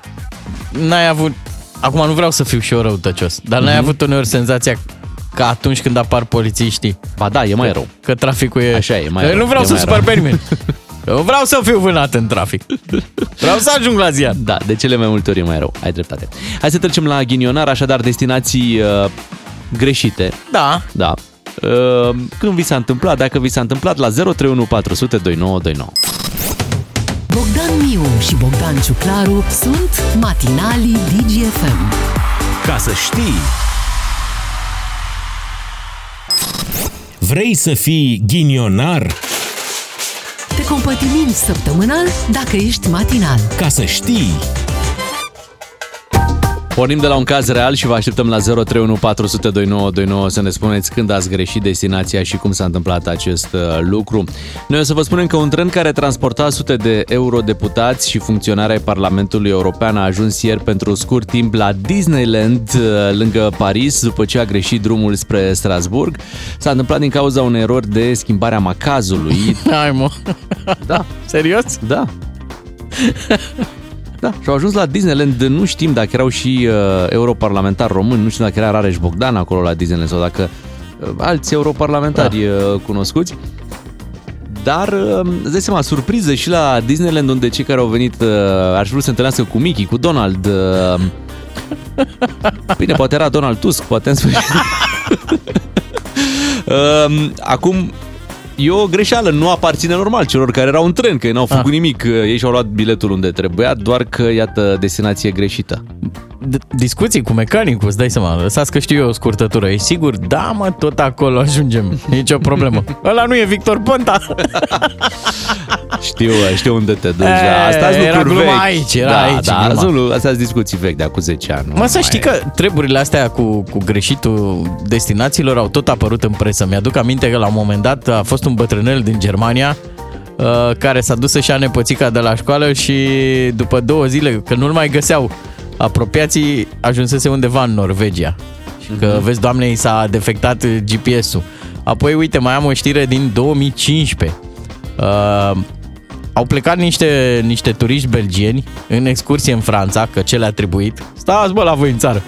N-ai avut... Acum nu vreau să fiu și eu răutăcios, dar n-ai Mhm. avut uneori senzația că atunci când apar polițiștii... Ba da, e mai rău. Că traficul e... Așa e, mai că rău, nu vreau e să mai supăr rău. pe nimeni. Eu vreau să fiu vânat în trafic. Vreau să ajung la ziar. Da, de cele mai multe ori e mai rău. Ai dreptate. Hai să trecem la ghinionar, așadar destinații uh, greșite. Da. Da. Uh, când vi s-a întâmplat, dacă vi s-a întâmplat la 031 400 2929. Bogdan Miu și Bogdan Ciuclaru sunt matinalii DGFM. Ca să știi... Vrei să fii ghinionar? Te compătimim săptămânal dacă ești matinal. Ca să știi... Pornim de la un caz real și vă așteptăm la 031 400 2929 să ne spuneți când ați greșit destinația și cum s-a întâmplat acest uh, lucru. Noi o să vă spunem că un tren care transporta sute de eurodeputați și funcționari ai Parlamentului European a ajuns ieri pentru scurt timp la Disneyland uh, lângă Paris după ce a greșit drumul spre Strasburg. S-a întâmplat din cauza unei erori de schimbare a macazului. Hai mă. Da. Serios? Da. Da, și au ajuns la Disneyland, nu știm dacă erau și uh, europarlamentari români, nu știu dacă era Rareș Bogdan acolo la Disneyland sau dacă uh, alți europarlamentari da. uh, cunoscuți. dar uh, îți dai seama, surpriză și la Disneyland unde cei care au venit uh, ar vrea să se întâlnească cu Mickey, cu Donald. Uh, bine, poate era Donald Tusk, poate în sfârșit. uh, acum, E o greșeală, nu aparține normal celor care erau în tren, că ei n-au făcut ah. nimic, ei și-au luat biletul unde trebuia, doar că, iată, destinație greșită. Discuții cu mecanicul, îți dai seama, lăsați că știu eu o scurtătură. E sigur? Da, mă, tot acolo ajungem. Nici o problemă. Ăla nu e Victor Ponta. știu, știu unde te duci, e, da. Asta era gluma vechi. aici, era da, aici. Da, gluma. astea sunt discuții vechi de acum 10 ani. Mă, să știi că treburile astea cu, cu greșitul destinațiilor au tot apărut în presă. Mi-aduc aminte că la un moment dat a fost un bătrânel din Germania uh, care s-a dus să-și ia nepoțica de la școală și după două zile, că nu-l mai găseau, apropiații ajunsese undeva în Norvegia. Și că, mm-hmm. vezi, doamne, i s-a defectat GPS-ul. Apoi, uite, mai am o știre din 2015. Uh, au plecat niște, niște turiști belgieni în excursie în Franța, că ce le-a trebuit. Stați, bă, la voi în țară.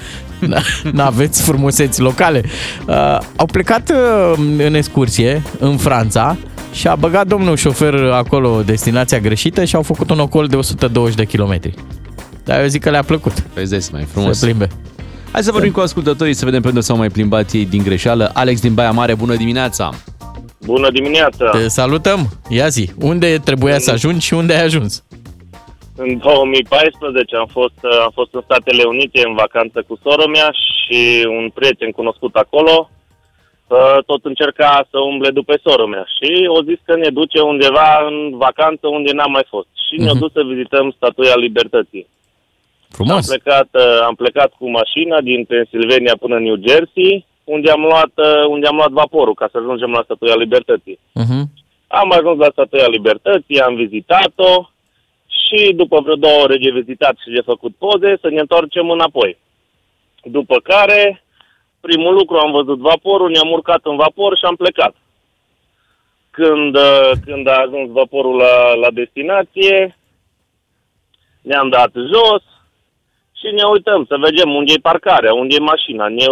N-aveți frumuseți locale. Uh, au plecat uh, în excursie în Franța și a băgat domnul șofer acolo destinația greșită și au făcut un ocol de 120 de kilometri. Dar eu zic că le-a plăcut. Vezi, mai frumos. Se plimbe. Hai să vorbim cu ascultătorii să vedem pe unde s-au mai plimbat ei din greșeală. Alex din Baia Mare, bună dimineața! Bună dimineața! Te salutăm! Ia zi, unde trebuia să ajungi și unde ai ajuns? În 2014 am fost, am fost în Statele Unite în vacanță cu sora mea și un prieten cunoscut acolo tot încerca să umble după sora mea și o zis că ne duce undeva în vacanță unde n-am mai fost. Și uh-huh. ne-a mhm. dus să vizităm Statuia Libertății. Frumos! Am plecat, am plecat cu mașina din Pennsylvania până în New Jersey, unde am luat, unde am luat vaporul ca să ajungem la Statuia Libertății. Uh-huh. Am ajuns la Statuia Libertății, am vizitat-o și după vreo două ore de vizitat și de făcut poze, să ne întoarcem înapoi. După care primul lucru am văzut vaporul, ne-am urcat în vapor și am plecat. Când, uh, când a ajuns vaporul la, la destinație, ne-am dat jos și ne uităm să vedem unde e parcarea, unde e mașina. Ne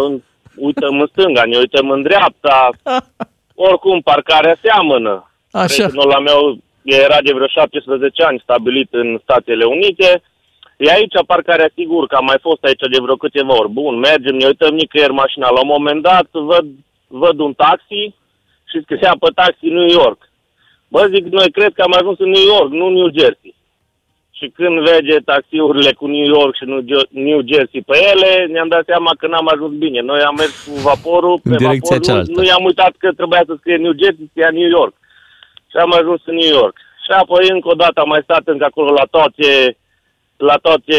uităm în stânga, ne uităm în dreapta. Oricum, parcarea seamănă. Așa. Prietenul la meu era de vreo 17 ani stabilit în Statele Unite E aici parcarea sigur, că am mai fost aici de vreo câteva ori. Bun, mergem, ne uităm nicăieri mașina. La un moment dat văd, văd un taxi și scria pe taxi New York. Bă, zic, noi cred că am ajuns în New York, nu New Jersey. Și când vede taxiurile cu New York și New Jersey pe ele, ne-am dat seama că n-am ajuns bine. Noi am mers cu vaporul, pe vapor, nu, nu i-am uitat că trebuia să scrie New Jersey, scria New York. Și am ajuns în New York. Și apoi încă o dată am mai stat încă acolo la toate la toate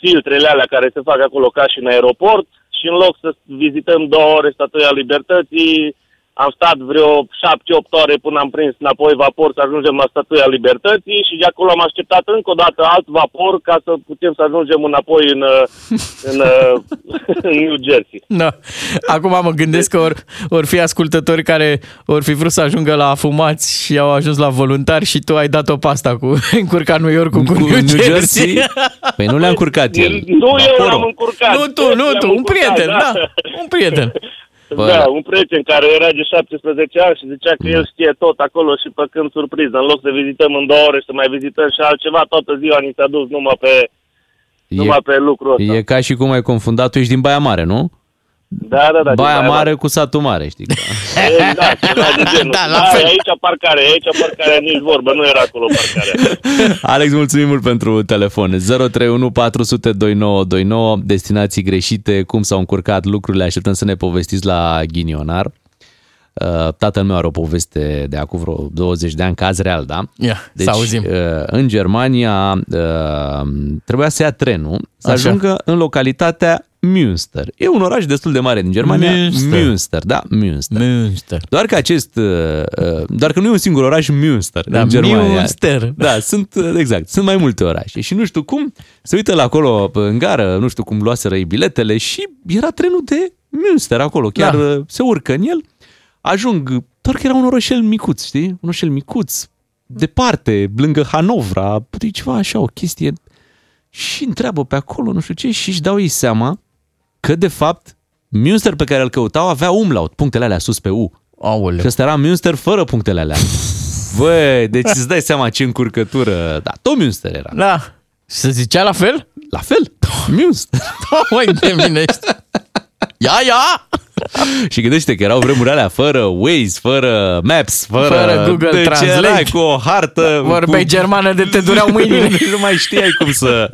filtrele alea care se fac acolo ca și în aeroport și în loc să vizităm două ore Statuia Libertății, am stat vreo 7-8 ore până am prins înapoi vapor să ajungem la Statuia Libertății și de acolo am așteptat încă o dată alt vapor ca să putem să ajungem înapoi în, în, în New Jersey. Da. Acum mă gândesc că or, or fi ascultători care or fi vrut să ajungă la afumați și au ajuns la voluntari și tu ai dat-o pasta cu încurcat New York cu, cu New, New Jersey. Jersey. Păi nu le-a încurcat el. Nu eu l-am încurcat. Nu tu, nu tu, un prieten, da. da, un prieten. Bă. Da, un prieten care era de 17 ani și zicea că el știe tot acolo și pe când surpriză. În loc să vizităm în două ore și să mai vizităm și altceva, toată ziua ni s-a dus numai pe, e, numai pe lucrul ăsta. E ca și cum ai confundat, tu ești din Baia Mare, nu? Da, da, da. Baia Mare, Mare cu satul mare, știi? Exact, de genul. Da, la da, fel. aici parcare, aici parcare, nici vorbă, nu era acolo parcare. Alex, mulțumim mult pentru telefon. 031 400 2929, destinații greșite, cum s-au încurcat lucrurile, așteptăm să ne povestiți la ghinionar. Uh, tatăl meu are o poveste de acum vreo 20 de ani, caz real, da? Yeah, deci, să auzim. Uh, în Germania uh, trebuia să ia trenul, să Așa. ajungă în localitatea Münster. E un oraș destul de mare din Germania. Münster. Münster, da, Münster. Münster. Doar că acest, doar că nu e un singur oraș Münster da, în Germania. Münster. Da, sunt, exact, sunt mai multe orașe. Și nu știu cum, se uită la acolo în gară, nu știu cum luaseră ei biletele și era trenul de Münster acolo, chiar da. se urcă în el ajung, doar că era un orășel micuț, știi? Un orășel micuț, departe, lângă Hanovra, e ceva așa, o chestie. Și întreabă pe acolo, nu știu ce, și își dau ei seama că, de fapt, Münster pe care îl căutau avea umlaut, punctele alea sus pe U. Aoleu. Și ăsta era Münster fără punctele alea. Bă, deci îți dai seama ce încurcătură. Da, Tom Münster era. Da. Și se zicea la fel? La fel, Münster. Mai de minești. Ia, ia! Și gândește că erau vremuri alea fără Waze, fără Maps, fără, Fără Google deci Translate. erai cu o hartă. Vorbeai cu... germană de te dureau mâinile. nu mai știai cum să,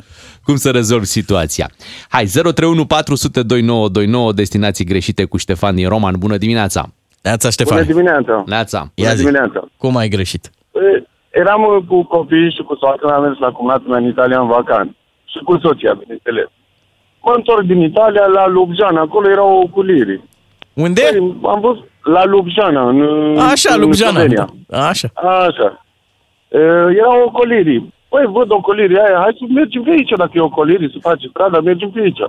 cum să rezolvi situația. Hai, 031 400 2929, destinații greșite cu Ștefan din Roman. Bună dimineața! Neața, Ștefan. Bună dimineața! Neața! Ia zi. dimineața! Cum ai greșit? E, Eram uh, cu copii și cu soacra, am mers la cumnatul meu în Italia în vacanță. Și cu soția, bineînțeles. Mă întorc din Italia la Ljubljana, acolo erau oculirii. Unde? Păi, am văzut la Ljubljana, în Așa, în Ljubljana. Slovenia. Așa. Așa. E, erau ocolirii. Păi văd ocolirii aia, hai să mergem pe aici, dacă e ocolirii, să face strada, mergem pe aici.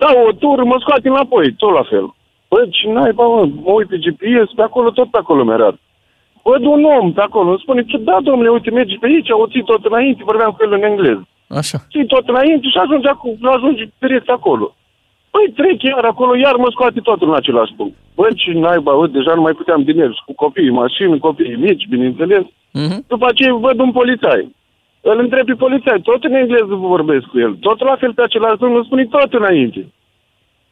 Da, o tur, mă scoate înapoi, tot la fel. Bă, ce naiba, mă, mă uit pe GPS, pe acolo, tot pe acolo mi arată. Văd un om pe acolo, îmi spune, ce da, domnule, uite, mergi pe aici, o ții tot înainte, vorbeam cu el în engleză. Așa. Ții tot înainte și ajungi, acolo, ajungi direct acolo. Păi trec iar acolo, iar mă scoate totul în același punct. Bă, ce naiba, bă, deja nu mai puteam din el, și cu copiii, mașini, copiii mici, bineînțeles. Mhm. După aceea văd un polițai. Îl întreb pe polițai, tot în engleză vorbesc cu el, tot la fel pe același drum, îmi spune tot înainte.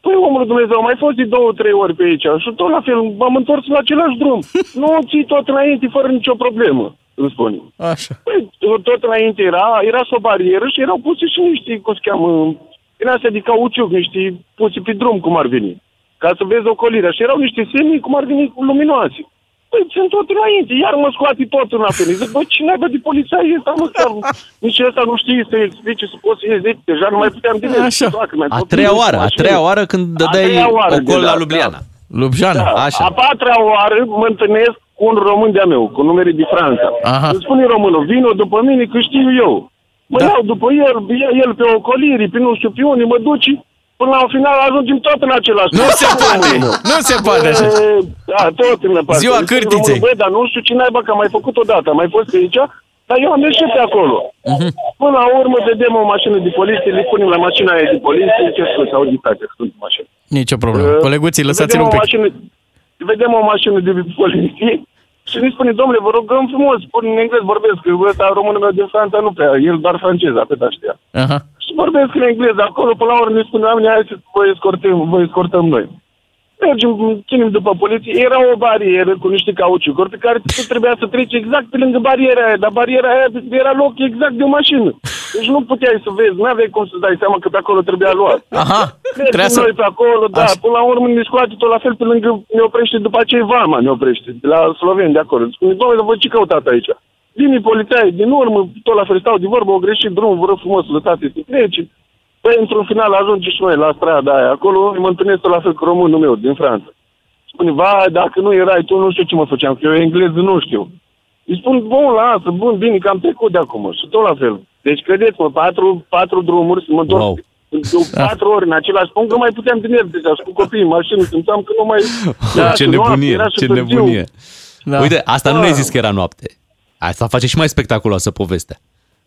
Păi, omul Dumnezeu, mai fost de două, trei ori pe aici și tot la fel, m-am întors la același drum. nu ții tot înainte, fără nicio problemă, îmi spune. Așa. Păi, tot înainte era, era și o barieră și erau puse și niște, cum se cheamă, din astea de cauciuc, niște puse pe drum, cum ar veni. Ca să vezi ocolirea. Și erau niște semne, cum ar veni, luminoase. Păi, sunt tot înainte, iar mă scoate tot în apel. Zic, bă, cine ai bă de polițai ăsta, mă, chiar, nici ăsta nu știe să explice, să poți să iezi, deja nu mai puteam din el. Așa. Doar că mai A pot treia merge cu oară, a mașină. treia oară când A dădeai treia oară ocol deja, la Ljubljana. Ljubljana. Da. Așa. A patra oară mă întâlnesc cu un român de-a meu, cu numere de Franța. Aha. Îmi spune românul, vino după mine că știu eu. Mă Da. iau după el, el pe ocoliri, pe nu știu pe unii, mă duci, până la final ajungem tot în același Nu punct. se poate! Românul. Nu se poate așa. E, Da, tot în parte. Ziua Îmi spune cârtiței. românul, Bă, dar nu știu ce naiba, că am mai făcut odată, am mai fost pe aici, dar eu am mers și pe acolo. Mhm. Până la urmă vedem o mașină de poliție, le punem la mașina aia de poliție, ce scuze, auditate, sunt mașină. Nicio problemă. Uh, Coleguții, lăsați-l vedem un o pic. Mașină, vedem o mașină de poliție și ne spune, domnule, vă rugăm frumos, spun în engleză, vorbesc, că ăsta românul meu din Franța nu prea, el doar francez, atât știa. Aha. Și vorbesc în engleză, acolo până la urmă ne spune, oamenii, hai să vă escortăm, vă escortăm noi. Mergem, ținem după poliție, era o barieră cu niște cauciucuri pe care tu trebuia să treci exact pe lângă bariera aia, dar bariera aia era loc exact de o mașină. Deci nu puteai să vezi, nu aveai cum să dai seama că pe acolo trebuia luat. Aha. Mergem Trebuia să... noi pe acolo, da, Așa. până la urmă ne scoate tot la fel pe lângă, ne oprește după aceea Vama, ne oprește, de la Sloveni de acolo. Spune, domnule, voi ce căutați aici? Vine polițai, din urmă, tot la fel stau de vorbă, au greșit drumul, vă rog frumos, lăsați să trece. Păi, într-un final, ajunge și noi la strada aia. Acolo mă întâlnesc tot la fel cu românul meu, din Franța. Spune, vai, dacă nu erai tu, nu știu ce mă făceam, că eu engleză nu știu. Îi spun, bun, lasă, bun, bine, că am trecut de acum. Și tot la fel. Deci, credeți-mă, patru, patru drumuri, să mă duc Wow. wow. patru ori în același punct, că mai puteam din el deja, și cu copiii în mașină, simțeam că nu mai... Da, ce că noapte, nebunie, era și ce târziu. nebunie. Da. Uite, asta nu Da. ne-ai zis că era noapte. Asta face și mai spectaculoasă povestea.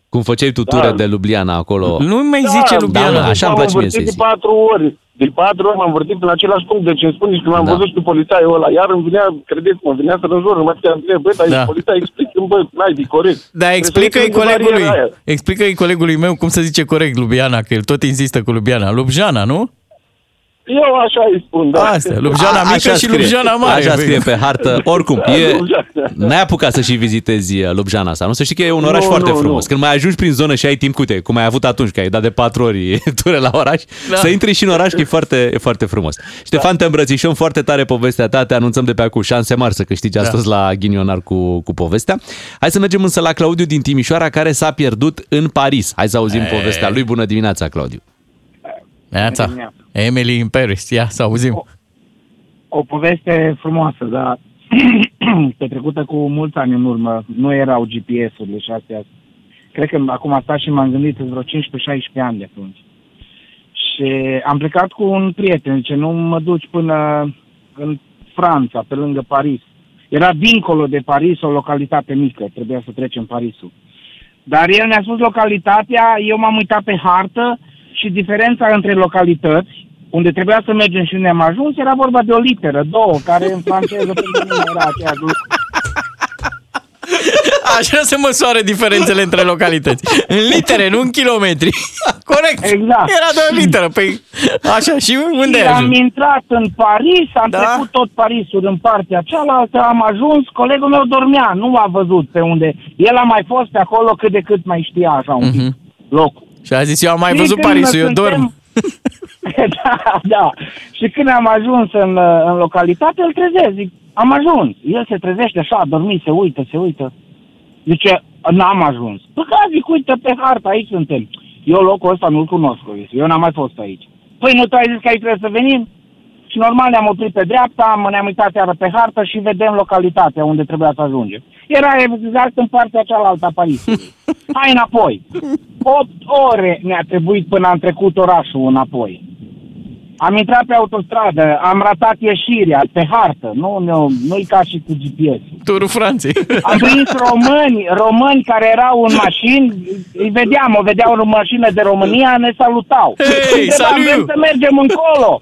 Cum făceai tu ture Da. de Ljubljana acolo. Nu mai zice Da, Ljubljana. da, așa îmi m-am place mie învârtit să-i de zic. patru ori. De patru ori m-am învârtit în același punct. Deci îmi spune și când m-am Da. văzut și pe polițaiul ăla, iar îmi vinea, credeți-mă, vinea să răjur, nu mai puteam întreb, bă, dar Da. da. poliția explică bă, n-ai de corect. Da, explică-i Trebuie să colegului, bariera aia. explică-i colegului meu cum se zice corect Ljubljana, că el tot insistă cu Ljubljana. Ljubljana, nu? Eu așa îi spun, da. Asta, Ljubljana A- mică și Ljubljana mare. Așa scrie pe hartă. Oricum, e, Ljubljana. n-ai apucat să și vizitezi uh, Ljubljana asta. Nu să știi că e un oraș Nu, foarte nu, frumos. nu. Când mai ajungi prin zonă și ai timp, uite, cum ai avut atunci, că ai dat de patru ori ture la oraș, Da. să intri și în oraș, că e foarte, e foarte frumos. Ștefan, te îmbrățișăm foarte tare povestea ta, te anunțăm de pe acum șanse mari să câștigi Da. astăzi la ghinionar cu, cu povestea. Hai să mergem însă la Claudiu din Timișoara, care s-a pierdut în Paris. Hai să auzim povestea lui. Bună dimineața, Claudiu. Neața. Emily in Paris, ia să auzim. o poveste frumoasă, dar petrecută cu mulți ani în urmă. Nu erau GPS-urile și astea. Cred că acum am stat și m-am gândit sunt vreo 15-16 ani de atunci. Și am plecat cu un prieten, zice, nu mă duci până în Franța, pe lângă Paris. Era dincolo de Paris o localitate mică, trebuia să trecem Parisul. Dar el ne-a spus localitatea, eu m-am uitat pe hartă și diferența între localități, unde trebuia să mergem și unde am ajuns, era vorba de o literă, două, care în franceză pentru mine era aceeași lucru. Așa se măsoară diferențele între localități. În litere, nu în kilometri. Corect. Exact. Era doar literă. Păi, așa, și unde Și ai am ajuns? intrat în Paris, am Da? trecut tot Parisul în partea cealaltă, am ajuns, colegul meu dormea, nu a văzut pe unde. El a mai fost pe acolo cât de cât mai știa așa un pic locul. Și a zis, eu am mai Și văzut când Parisul, eu suntem- dorm. da, da. Și când am ajuns în, uh, în localitate, îl trezesc. Zic, am ajuns. El se trezește așa, a dormit, se uită, se uită. Zice, n-am ajuns. Păi ca zic, uite pe hartă, aici suntem. Eu locul ăsta nu-l cunosc, zic. eu n-am mai fost aici. Păi nu tu ai zis că aici trebuie să venim? Și normal ne-am oprit pe dreapta, am- ne-am uitat iară pe hartă și vedem localitatea unde trebuia să ajungem. Era exact în partea cealaltă a Parisului. Hai înapoi. 8 ore ne-a trebuit până am trecut orașul înapoi. Am intrat pe autostradă, am ratat ieșirea pe hartă, nu, nu, nu-i ca și cu GPS. Turul Franței. Am prins români, români care erau în mașini, îi vedeam, o vedeau în mașină de România, ne salutau. Hei, Întrebam, salut! vrem să mergem încolo.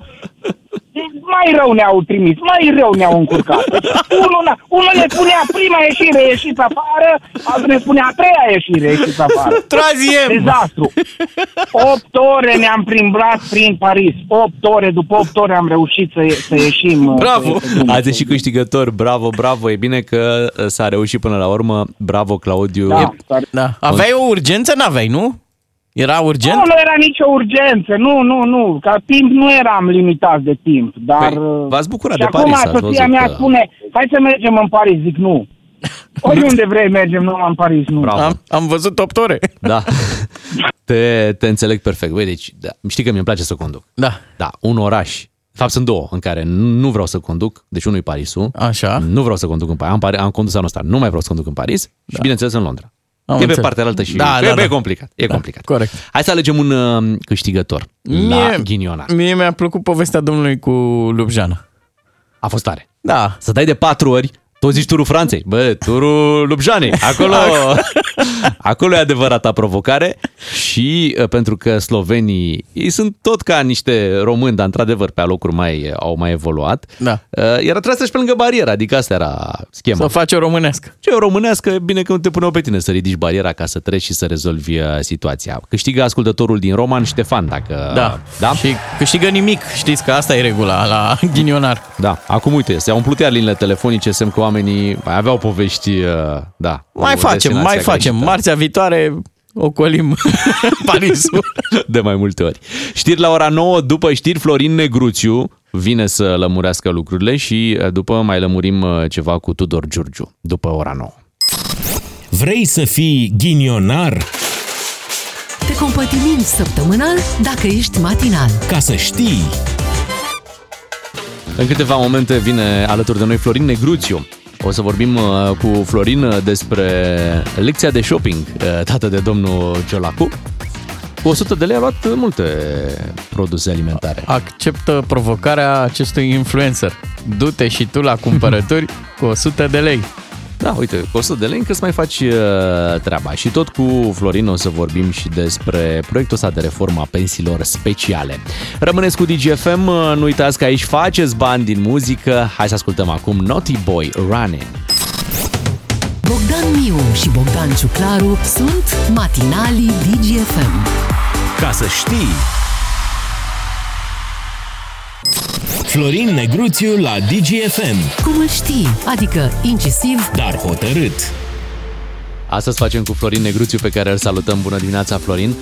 Mai rău ne-au trimis, mai rău ne-au încurcat. Deci, unul, na- unul ne spunea prima ieșire, ieșiți afară, altul ne spunea a treia ieșire, ieșiți afară. Traziem! Dezastru. 8 ore ne-am plimblat prin Paris. 8 ore, după 8 ore am reușit să, să ieșim. Bravo! Pe, pe drum. Ați ieșit câștigător, bravo, bravo. E bine că uh, s-a reușit până la urmă. Bravo, Claudiu. Da, dar- Da. Aveai o urgență? N-aveai, nu? Era urgent? Nu, nu era nicio urgență, nu, nu, nu, ca timp nu eram limitat de timp, dar... Păi, v-ați bucurat și de acum Paris, ați soția văzut mea că- spune, hai să mergem în Paris, zic nu. Oriunde vrei mergem, nu în Paris, nu. Bravo. Am, am văzut 8 ore. Da. Te, te înțeleg perfect. Băi, deci, da, știi că mi-e place să conduc. Da. Da, un oraș. De fapt, sunt două în care nu vreau să conduc, deci unul e Parisul. Așa. Nu vreau să conduc în Paris. Am, Pari- am condus anul ăsta, nu mai vreau să conduc în Paris și, bineînțeles, în Londra. Am e pe înțeles. partea altă și Da, e, da, e da. complicat. E Da, complicat. corect. Hai să alegem un uh, câștigător la ghinionar. Mie mi-a plăcut povestea domnului cu Lubjana. A fost tare. Da. Să dai de patru ori, tu zici turul Franței. Bă, turul Lubjanei. Acolo, acolo e adevărata provocare și uh, pentru că slovenii, ei sunt tot ca niște români, dar într-adevăr pe alocuri mai, au mai evoluat. Da. Uh, Era trebuie să treci pe lângă barieră, adică asta era schema. Să faci o românească. Ce o românească, e bine că nu te puneau pe tine să ridici bariera ca să treci și să rezolvi uh, situația. Câștigă ascultătorul din Roman, Ștefan, dacă... Da. da? Și câștigă nimic. Știți că asta e regula la ghinionar. Da, acum uite, se-au umplut iar liniile telefonice, semn că oamenii mai aveau povești, uh, da. Mai cu facem, destinația mai facem. greșită. Marțea viitoare ocolim Parisul. De mai multe ori. Știri la ora 9, după știri, Florin Negruțiu vine să lămurească lucrurile și uh, după mai lămurim uh, ceva cu Tudor Giurgiu, după ora 9. Vrei să fii ghinionar? Te compătimim săptămânal dacă ești matinal. Ca să știi! În câteva momente vine alături de noi Florin Negruțiu. O să vorbim uh, cu Florin uh, despre lecția de shopping uh, dată de domnul Ciolacu. Cu 100 de lei a luat uh, multe produse alimentare. Acceptă provocarea acestui influencer. Du-te și tu la cumpărături cu 100 de lei. Da, uite, cu 100 de lei încă să mai faci uh, treaba. Și tot cu Florin o să vorbim și despre proiectul ăsta de reformă a pensiilor speciale. Rămâneți cu DGFM, uh, nu uitați că aici faceți bani din muzică. Hai să ascultăm acum Naughty Boy Running. Bogdan Miu și Bogdan Ciuclaru sunt matinalii DGFM. Ca să știi! Florin Negruțiu la DGFM, Cum îl știi? Adică incisiv, dar hotărât. Astăzi facem cu Florin Negruțiu pe care îl salutăm. Bună dimineața, Florin!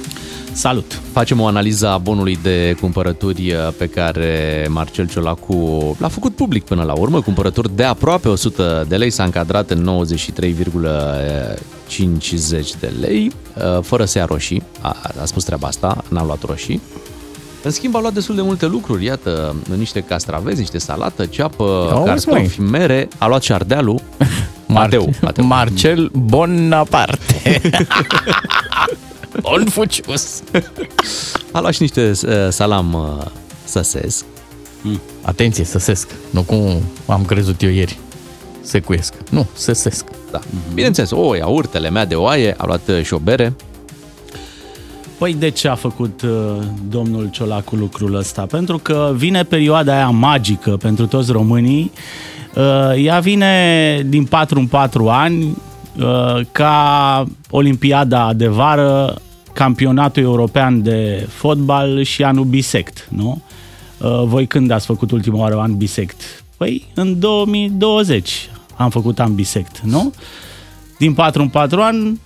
Salut! Facem o analiză a bonului de cumpărături uh, pe care Marcel Ciolacu l-a făcut public până la urmă. Cumpărături de aproape 100 de lei, s-a încadrat în 93,50 de lei, uh, fără să ia roșii. A, a spus treaba asta, n-a luat roșii. În schimb, a luat destul de multe lucruri. Iată, niște castravezi, niște salată, ceapă, Auzi, cartofi, mere. A luat și ardealul. Mateu. Mateu. Marcel Bonaparte. Bon fucius. A luat și niște uh, salam uh, săsesc. Atenție, săsesc. Nu cum am crezut eu ieri. Secuiesc. Nu, săsesc. Da. Bineînțeles, o iaurtele mea de oaie, a luat uh, și o bere. Păi de ce a făcut uh, domnul Ciolacu lucrul ăsta? Pentru că vine perioada aia magică pentru toți românii. Uh, ea vine din 4 în 4 ani, uh, ca Olimpiada de vară, campionatul european de fotbal și anul bisect, nu? Uh, voi când ați făcut ultima oară an bisect? Păi în 2020 am făcut an bisect, nu? Din 4 în 4 ani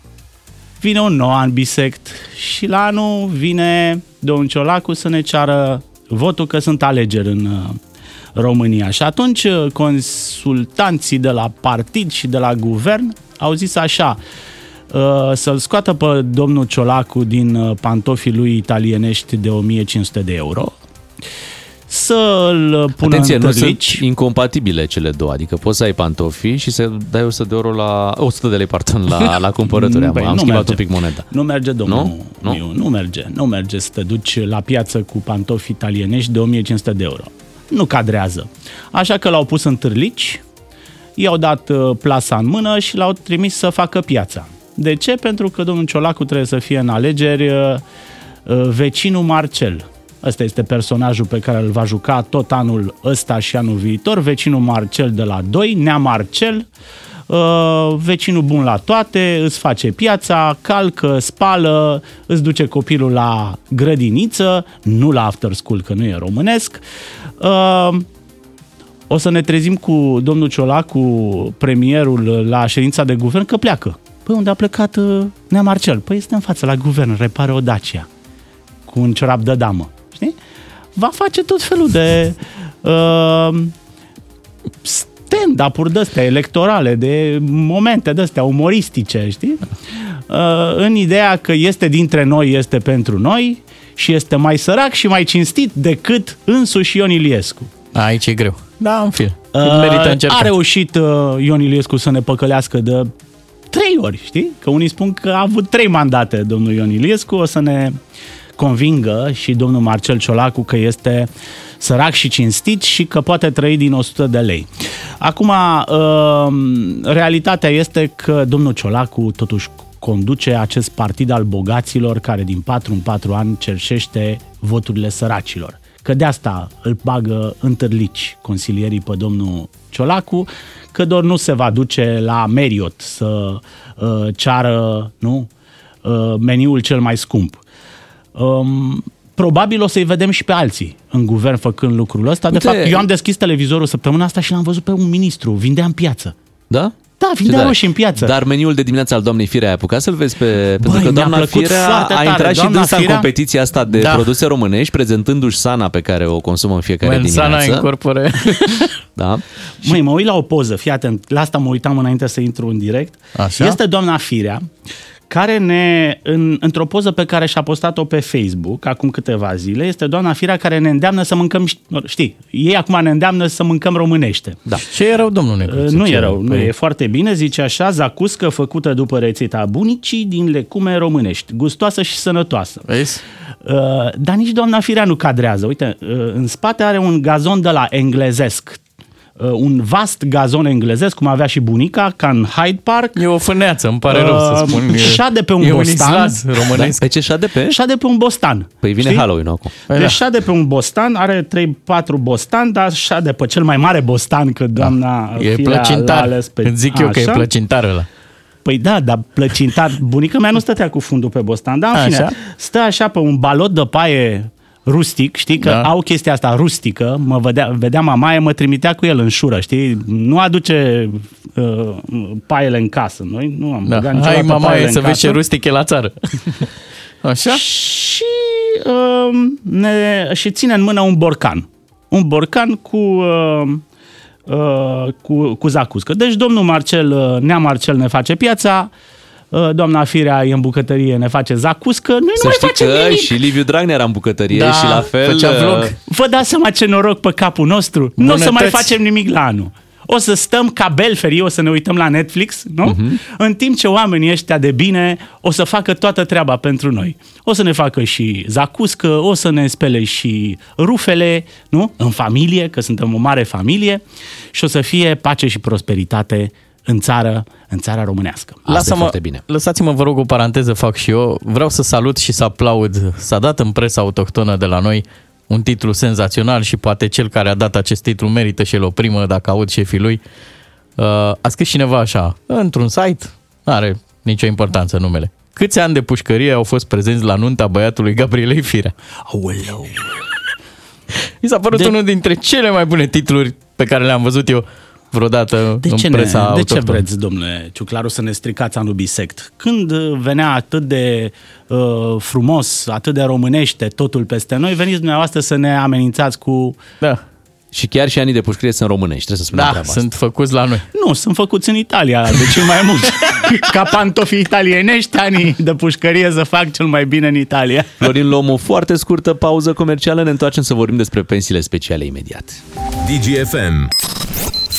vine un nou an bisect și la anul vine domnul Ciolacu să ne ceară votul că sunt alegeri în uh, România. Și atunci uh, consultanții de la partid și de la guvern au zis așa, uh, să-l scoată pe domnul Ciolacu din pantofii lui italienești de 1500 de euro, să-l pună Atenție, în nu sunt târlici. incompatibile cele două, adică poți să ai pantofi și să dai 100 de euro la 100 de lei, pardon, la, la cumpărături. Am, Păi, am nu schimbat merge. un pic moneda. Nu merge, domnul. Nu? Nu? Nu, nu merge. Nu merge să te duci la piață cu pantofi italienești de 1500 de euro. Nu cadrează. Așa că l-au pus în târlici, i-au dat uh, plasa în mână și l-au trimis să facă piața. De ce? Pentru că domnul Ciolacu trebuie să fie în alegeri uh, uh, vecinul Marcel. Ăsta este personajul pe care îl va juca tot anul ăsta și anul viitor, vecinul Marcel de la 2, Nea Marcel, uh, vecinul bun la toate, îți face piața, calcă, spală, îți duce copilul la grădiniță, nu la after school, că nu e românesc. Uh, o să ne trezim cu domnul Ciolacu, premierul, la ședința de guvern, că pleacă. Păi unde a plecat uh, Nea Marcel? Păi este în față la guvern, repare o Dacia cu un ciorap de damă. Știi? Va face tot felul de uh, stand-up-uri de-astea electorale, de momente de-astea umoristice, știi? Uh, în ideea că este dintre noi, este pentru noi și este mai sărac și mai cinstit decât însuși Ion Iliescu. Aici e greu. Da, în fine. Uh, Merită încercat. a reușit uh, Ion Iliescu să ne păcălească de trei ori, știi? Că unii spun că a avut trei mandate domnul Ion Iliescu, o să ne convingă și domnul Marcel Ciolacu că este sărac și cinstit și că poate trăi din 100 de lei. Acum, uh, realitatea este că domnul Ciolacu totuși conduce acest partid al bogaților care din 4 în 4 ani cerșește voturile săracilor. Că de asta îl bagă în târlici consilierii pe domnul Ciolacu, că doar nu se va duce la Marriott să uh, ceară nu, uh, meniul cel mai scump. Um, probabil o să-i vedem și pe alții în guvern făcând lucrul ăsta. De Uite- fapt, eu am deschis televizorul săptămâna asta și l-am văzut pe un ministru, vindea în piață. Da? Da, Ce vindea tare. roșii în piață. Dar meniul de dimineață al doamnei Firea ai apucat să-l vezi pe... pentru că mi-a doamna plăcut Firea foarte a tare. intrat și Doamna dânsa în Firea- competiția asta de Da. produse românești, prezentându-și sana pe care o consumă în fiecare When sana dimineață. incorpore. Da. Măi, mă uit la o poză, fii atent, la asta mă uitam înainte să intru în direct. Așa? Este doamna Firea, care ne, în, într-o poză pe care și-a postat-o pe Facebook acum câteva zile, este doamna Firea care ne îndeamnă să mâncăm, știi, ei acum ne îndeamnă să mâncăm românești. Da. Ce e rău, domnul Necuțu? Nu Ce e rău, nu Păi- e foarte bine, zice așa, zacuscă făcută după rețeta bunicii din lecume românești, gustoasă și sănătoasă. Vezi? Uh, dar nici doamna Firea nu cadrează. Uite, uh, în spate are un gazon de la englezesc. Uh, un vast gazon englezesc, cum avea și bunica, ca în Hyde Park. E o fâneață, îmi pare rău să Uh, spun. E- șade pe un e un bostan. islaz românesc. Pe ce șade pe? Șade pe un bostan. Păi vine Știi? Halloween acum. Păi Deci da. șade pe un bostan, are 3-4 bostan, dar șade pe cel mai mare bostan, că doamna E Firea l-a plăcintar. ales pe... Îți zic eu că e Așa? plăcintar ăla. Păi da, dar plăcintar. Bunica mea nu stătea cu fundul pe bostan, dar în fine, Așa. stă așa pe un balot de paie rustic, știi, că Da. au chestia asta rustică, mă vedea, vedea mamaie, mă trimitea cu el în șură, știi, nu aduce uh, paiele în casă, noi nu am Da. băgat Hai, niciodată mama, paiele e în să vezi casă. ce rustic e la țară. Așa? Și, uh, ne, și ține în mână un borcan. Un borcan cu, uh, uh, cu, cu zacuscă. Deci domnul Marcel, uh, nea Marcel ne face piața, uh, doamna Firea e în bucătărie, ne face zacuscă, noi nu Să mai știi facem că nimic. și Liviu Dragnea era în bucătărie Da, și la fel... făcea vlog. uh, Vă dați seama ce noroc pe capul nostru? Nu o să mai Bunătăți. facem nimic la anul. O să stăm ca belferii, o să ne uităm la Netflix, nu? Mhm. În timp ce oamenii ăștia de bine o să facă toată treaba pentru noi. O să ne facă și zacuscă, o să ne spele și rufele, nu? În familie, că suntem o mare familie și o să fie pace și prosperitate în țară, în țara românească. Asta e Lasă-mă, foarte bine. Lăsați-mă, vă rog, o paranteză fac și eu. Vreau să salut și să aplaud. S-a dat în presa autohtonă de la noi un titlu senzațional și poate cel care a dat acest titlu merită și el o primă dacă aud șefii lui. Uh, a scris cineva așa, într-un site, are nicio importanță numele. Câți ani de pușcărie au fost prezenți la nunta băiatului Gabrielei Firea? Aoleu. Mi s-a părut de... unul dintre cele mai bune titluri pe care le-am văzut eu vreodată De în ce, ne, presa de ce autohtonă. vreți, domnule Ciuclaru, să ne stricați anul bisect? Când uh, venea atât de uh, frumos, atât de românește totul peste noi, veniți dumneavoastră să ne amenințați cu... Da. Și chiar și anii de pușcărie sunt românești, trebuie să spunem Da, treaba sunt făcuți la noi. Nu, sunt făcuți în Italia, de cel mai mult. Ca pantofii italienești, anii de pușcărie să fac cel mai bine în Italia. Florin, luăm o foarte scurtă pauză comercială, ne întoarcem să vorbim despre pensiile speciale imediat. DGFM.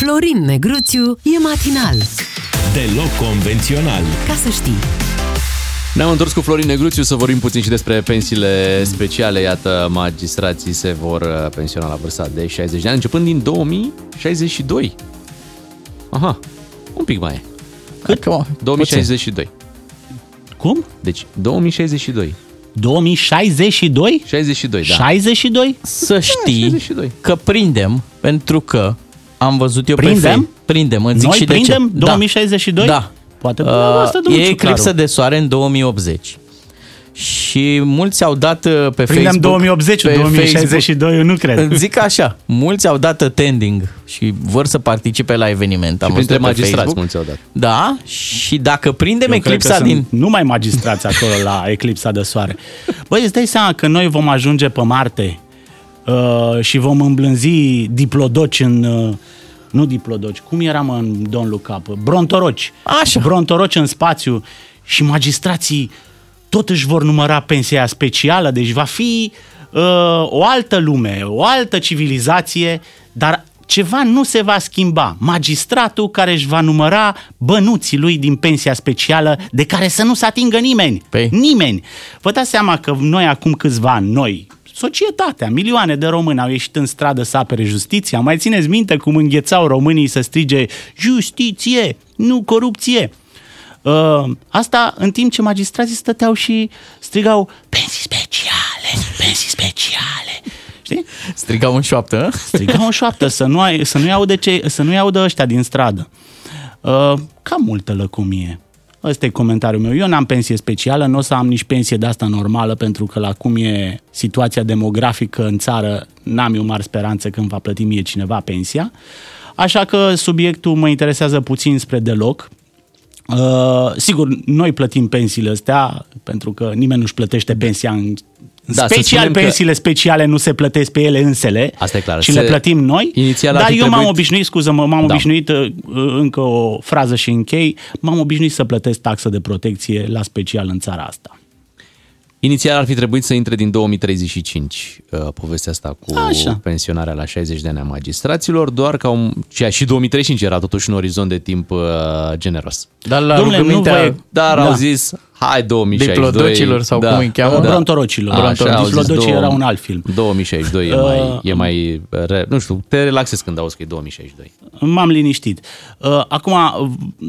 Florin Negruțiu e matinal. Deloc convențional. Ca să știi. Ne-am întors cu Florin Negruțiu să vorbim puțin și despre pensiile speciale. Iată, magistrații se vor uh, pensiona la vârsta de 60 de ani, începând din 2062. Aha, un pic mai e. Cât? 2062. Cum? Deci, 2062. 2062? 62, da. 62? Să știi 62. că prindem, pentru că am văzut eu pe Prindem? Facebook. Prindem, îți zic Noi și de prindem ce. 2062? Da. Poate Uh, dumneavoastră, domnul e Ciuclaru. eclipsă de soare în 2080. Și mulți au dat uh, pe Prindem Facebook... 2080, pe 2062, eu nu cred. Îți Zic așa, mulți au dat attending și vor să participe la eveniment. Am Și văzut printre pe magistrați Facebook. mulți au dat. Da, și dacă prindem Eu cred eclipsa că din... sunt numai magistrați acolo la eclipsa de soare. Băi, îți dai seama că noi vom ajunge pe Marte uh, și vom îmblânzi diplodoci în... Uh, nu diplodoci, cum eram în Don Luca? Brontoroci. Așa. Brontoroci în spațiu și magistrații tot își vor număra pensia specială, deci va fi uh, o altă lume, o altă civilizație, dar ceva nu se va schimba. Magistratul care își va număra bănuții lui din pensia specială de care să nu se atingă nimeni. Păi. Nimeni. Vă dați seama că noi acum câțiva ani, noi, societatea, milioane de români au ieșit în stradă să apere justiția. Mai țineți minte cum înghețau românii să strige justiție, nu corupție. Uh, asta în timp ce magistrații stăteau și strigau pensii speciale, pensii speciale. Știi? Strigau în șoaptă, hă? Strigau în șoaptă să nu, ai, să nu-i audă, ce, să nu-i audă ăștia din stradă. Uh, cam multă lăcomie. Ăsta e comentariul meu. Eu n-am pensie specială, nu o să am nici pensie de asta normală, pentru că la cum e situația demografică în țară, n-am eu mari speranțe când va plăti mie cineva pensia. Așa că subiectul mă interesează puțin spre deloc. Uh, sigur, noi plătim pensiile astea, pentru că nimeni nu-și plătește pensia în Da, să Special spunem că- pensiile speciale nu se plătesc pe ele însele Asta e clar. și Se- le plătim noi. Inițial ar dar fi eu m-am trebuit- obișnuit, scuză-mă, m-am Da. obișnuit, uh, încă o frază și închei, m-am obișnuit să plătesc taxă de protecție la special în țara asta. Inițial ar fi trebuit să intre din 2035 uh, povestea asta cu Așa. pensionarea la 60 de ani a magistraților, doar că au, ceea și 2035 era totuși un orizont de timp uh, generos. Dar la Domnule, nu rugămintea vă e- Dar Da. au zis, hai 2062. Diplodocilor sau cum îi cheamă? Brontorocilor. Așa, Brontor- au zis Diplodocii două- era un alt film. 2062 e Uh, mai, e mai re, nu știu, te relaxezi când auzi că e 2062. M-am liniștit. Uh, Acum,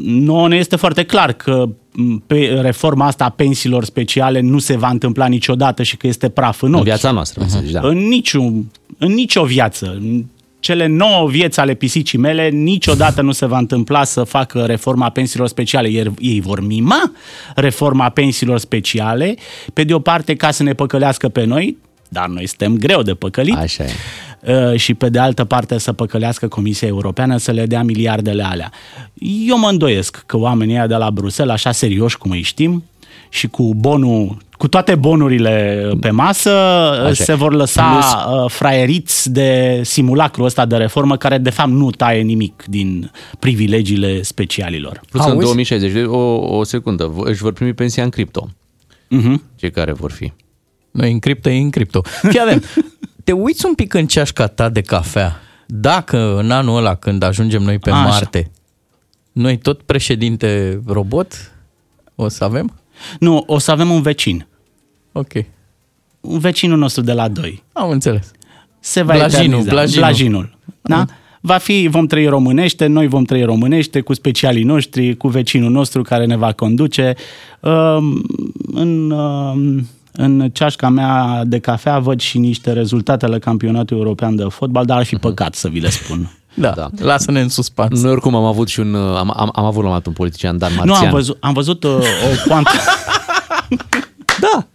nouă ne este foarte clar că m, pe reforma asta a pensiilor speciale nu se va întâmpla niciodată și că este praf în În ochi. viața noastră, vrei să zici, da. În, niciun, în nicio viață, în cele nouă vieți ale pisicii mele, niciodată nu se va întâmpla să facă reforma pensiilor speciale. Iar ei vor mima reforma pensiilor speciale, pe de o parte ca să ne păcălească pe noi, dar noi suntem greu de păcălit. Așa e. Uh, și pe de altă parte să păcălească Comisia Europeană să le dea miliardele alea. Eu mă îndoiesc că oamenii ăia de la Bruxelles, așa serioși cum îi știm, și cu bonul, cu toate bonurile pe masă, Așa. se vor lăsa Plus... fraieriți de simulacrul ăsta de reformă, care de fapt nu taie nimic din privilegiile specialilor. Plus că în Auzi? 2060, o, o secundă, v- își vor primi pensia în cripto. Mhm. Cei care vor fi. Noi în cripto, e în cripto. Fii atent, te uiți un pic în ceașca ta de cafea. Dacă în anul ăla, când ajungem noi pe Așa. Marte, noi tot președinte robot o să avem? Nu, o să avem un vecin. Ok, Un vecinul nostru de la 2. am înțeles. se va Blajinul, eterniza. blajinul. blajinul. Da? Va fi, vom trăi românește, noi vom trăi românește cu specialii noștri, cu vecinul nostru care ne va conduce. Um, În, um, în ceașca mea de cafea văd și niște rezultate la campionatul european de fotbal, dar ar fi păcat să vi le spun. Da, da. lasă-ne în suspans. Noi oricum am avut și un, am, am, am avut la un, un politician, Dan Marțian. Nu, am văzut, am văzut uh, o poantă. da,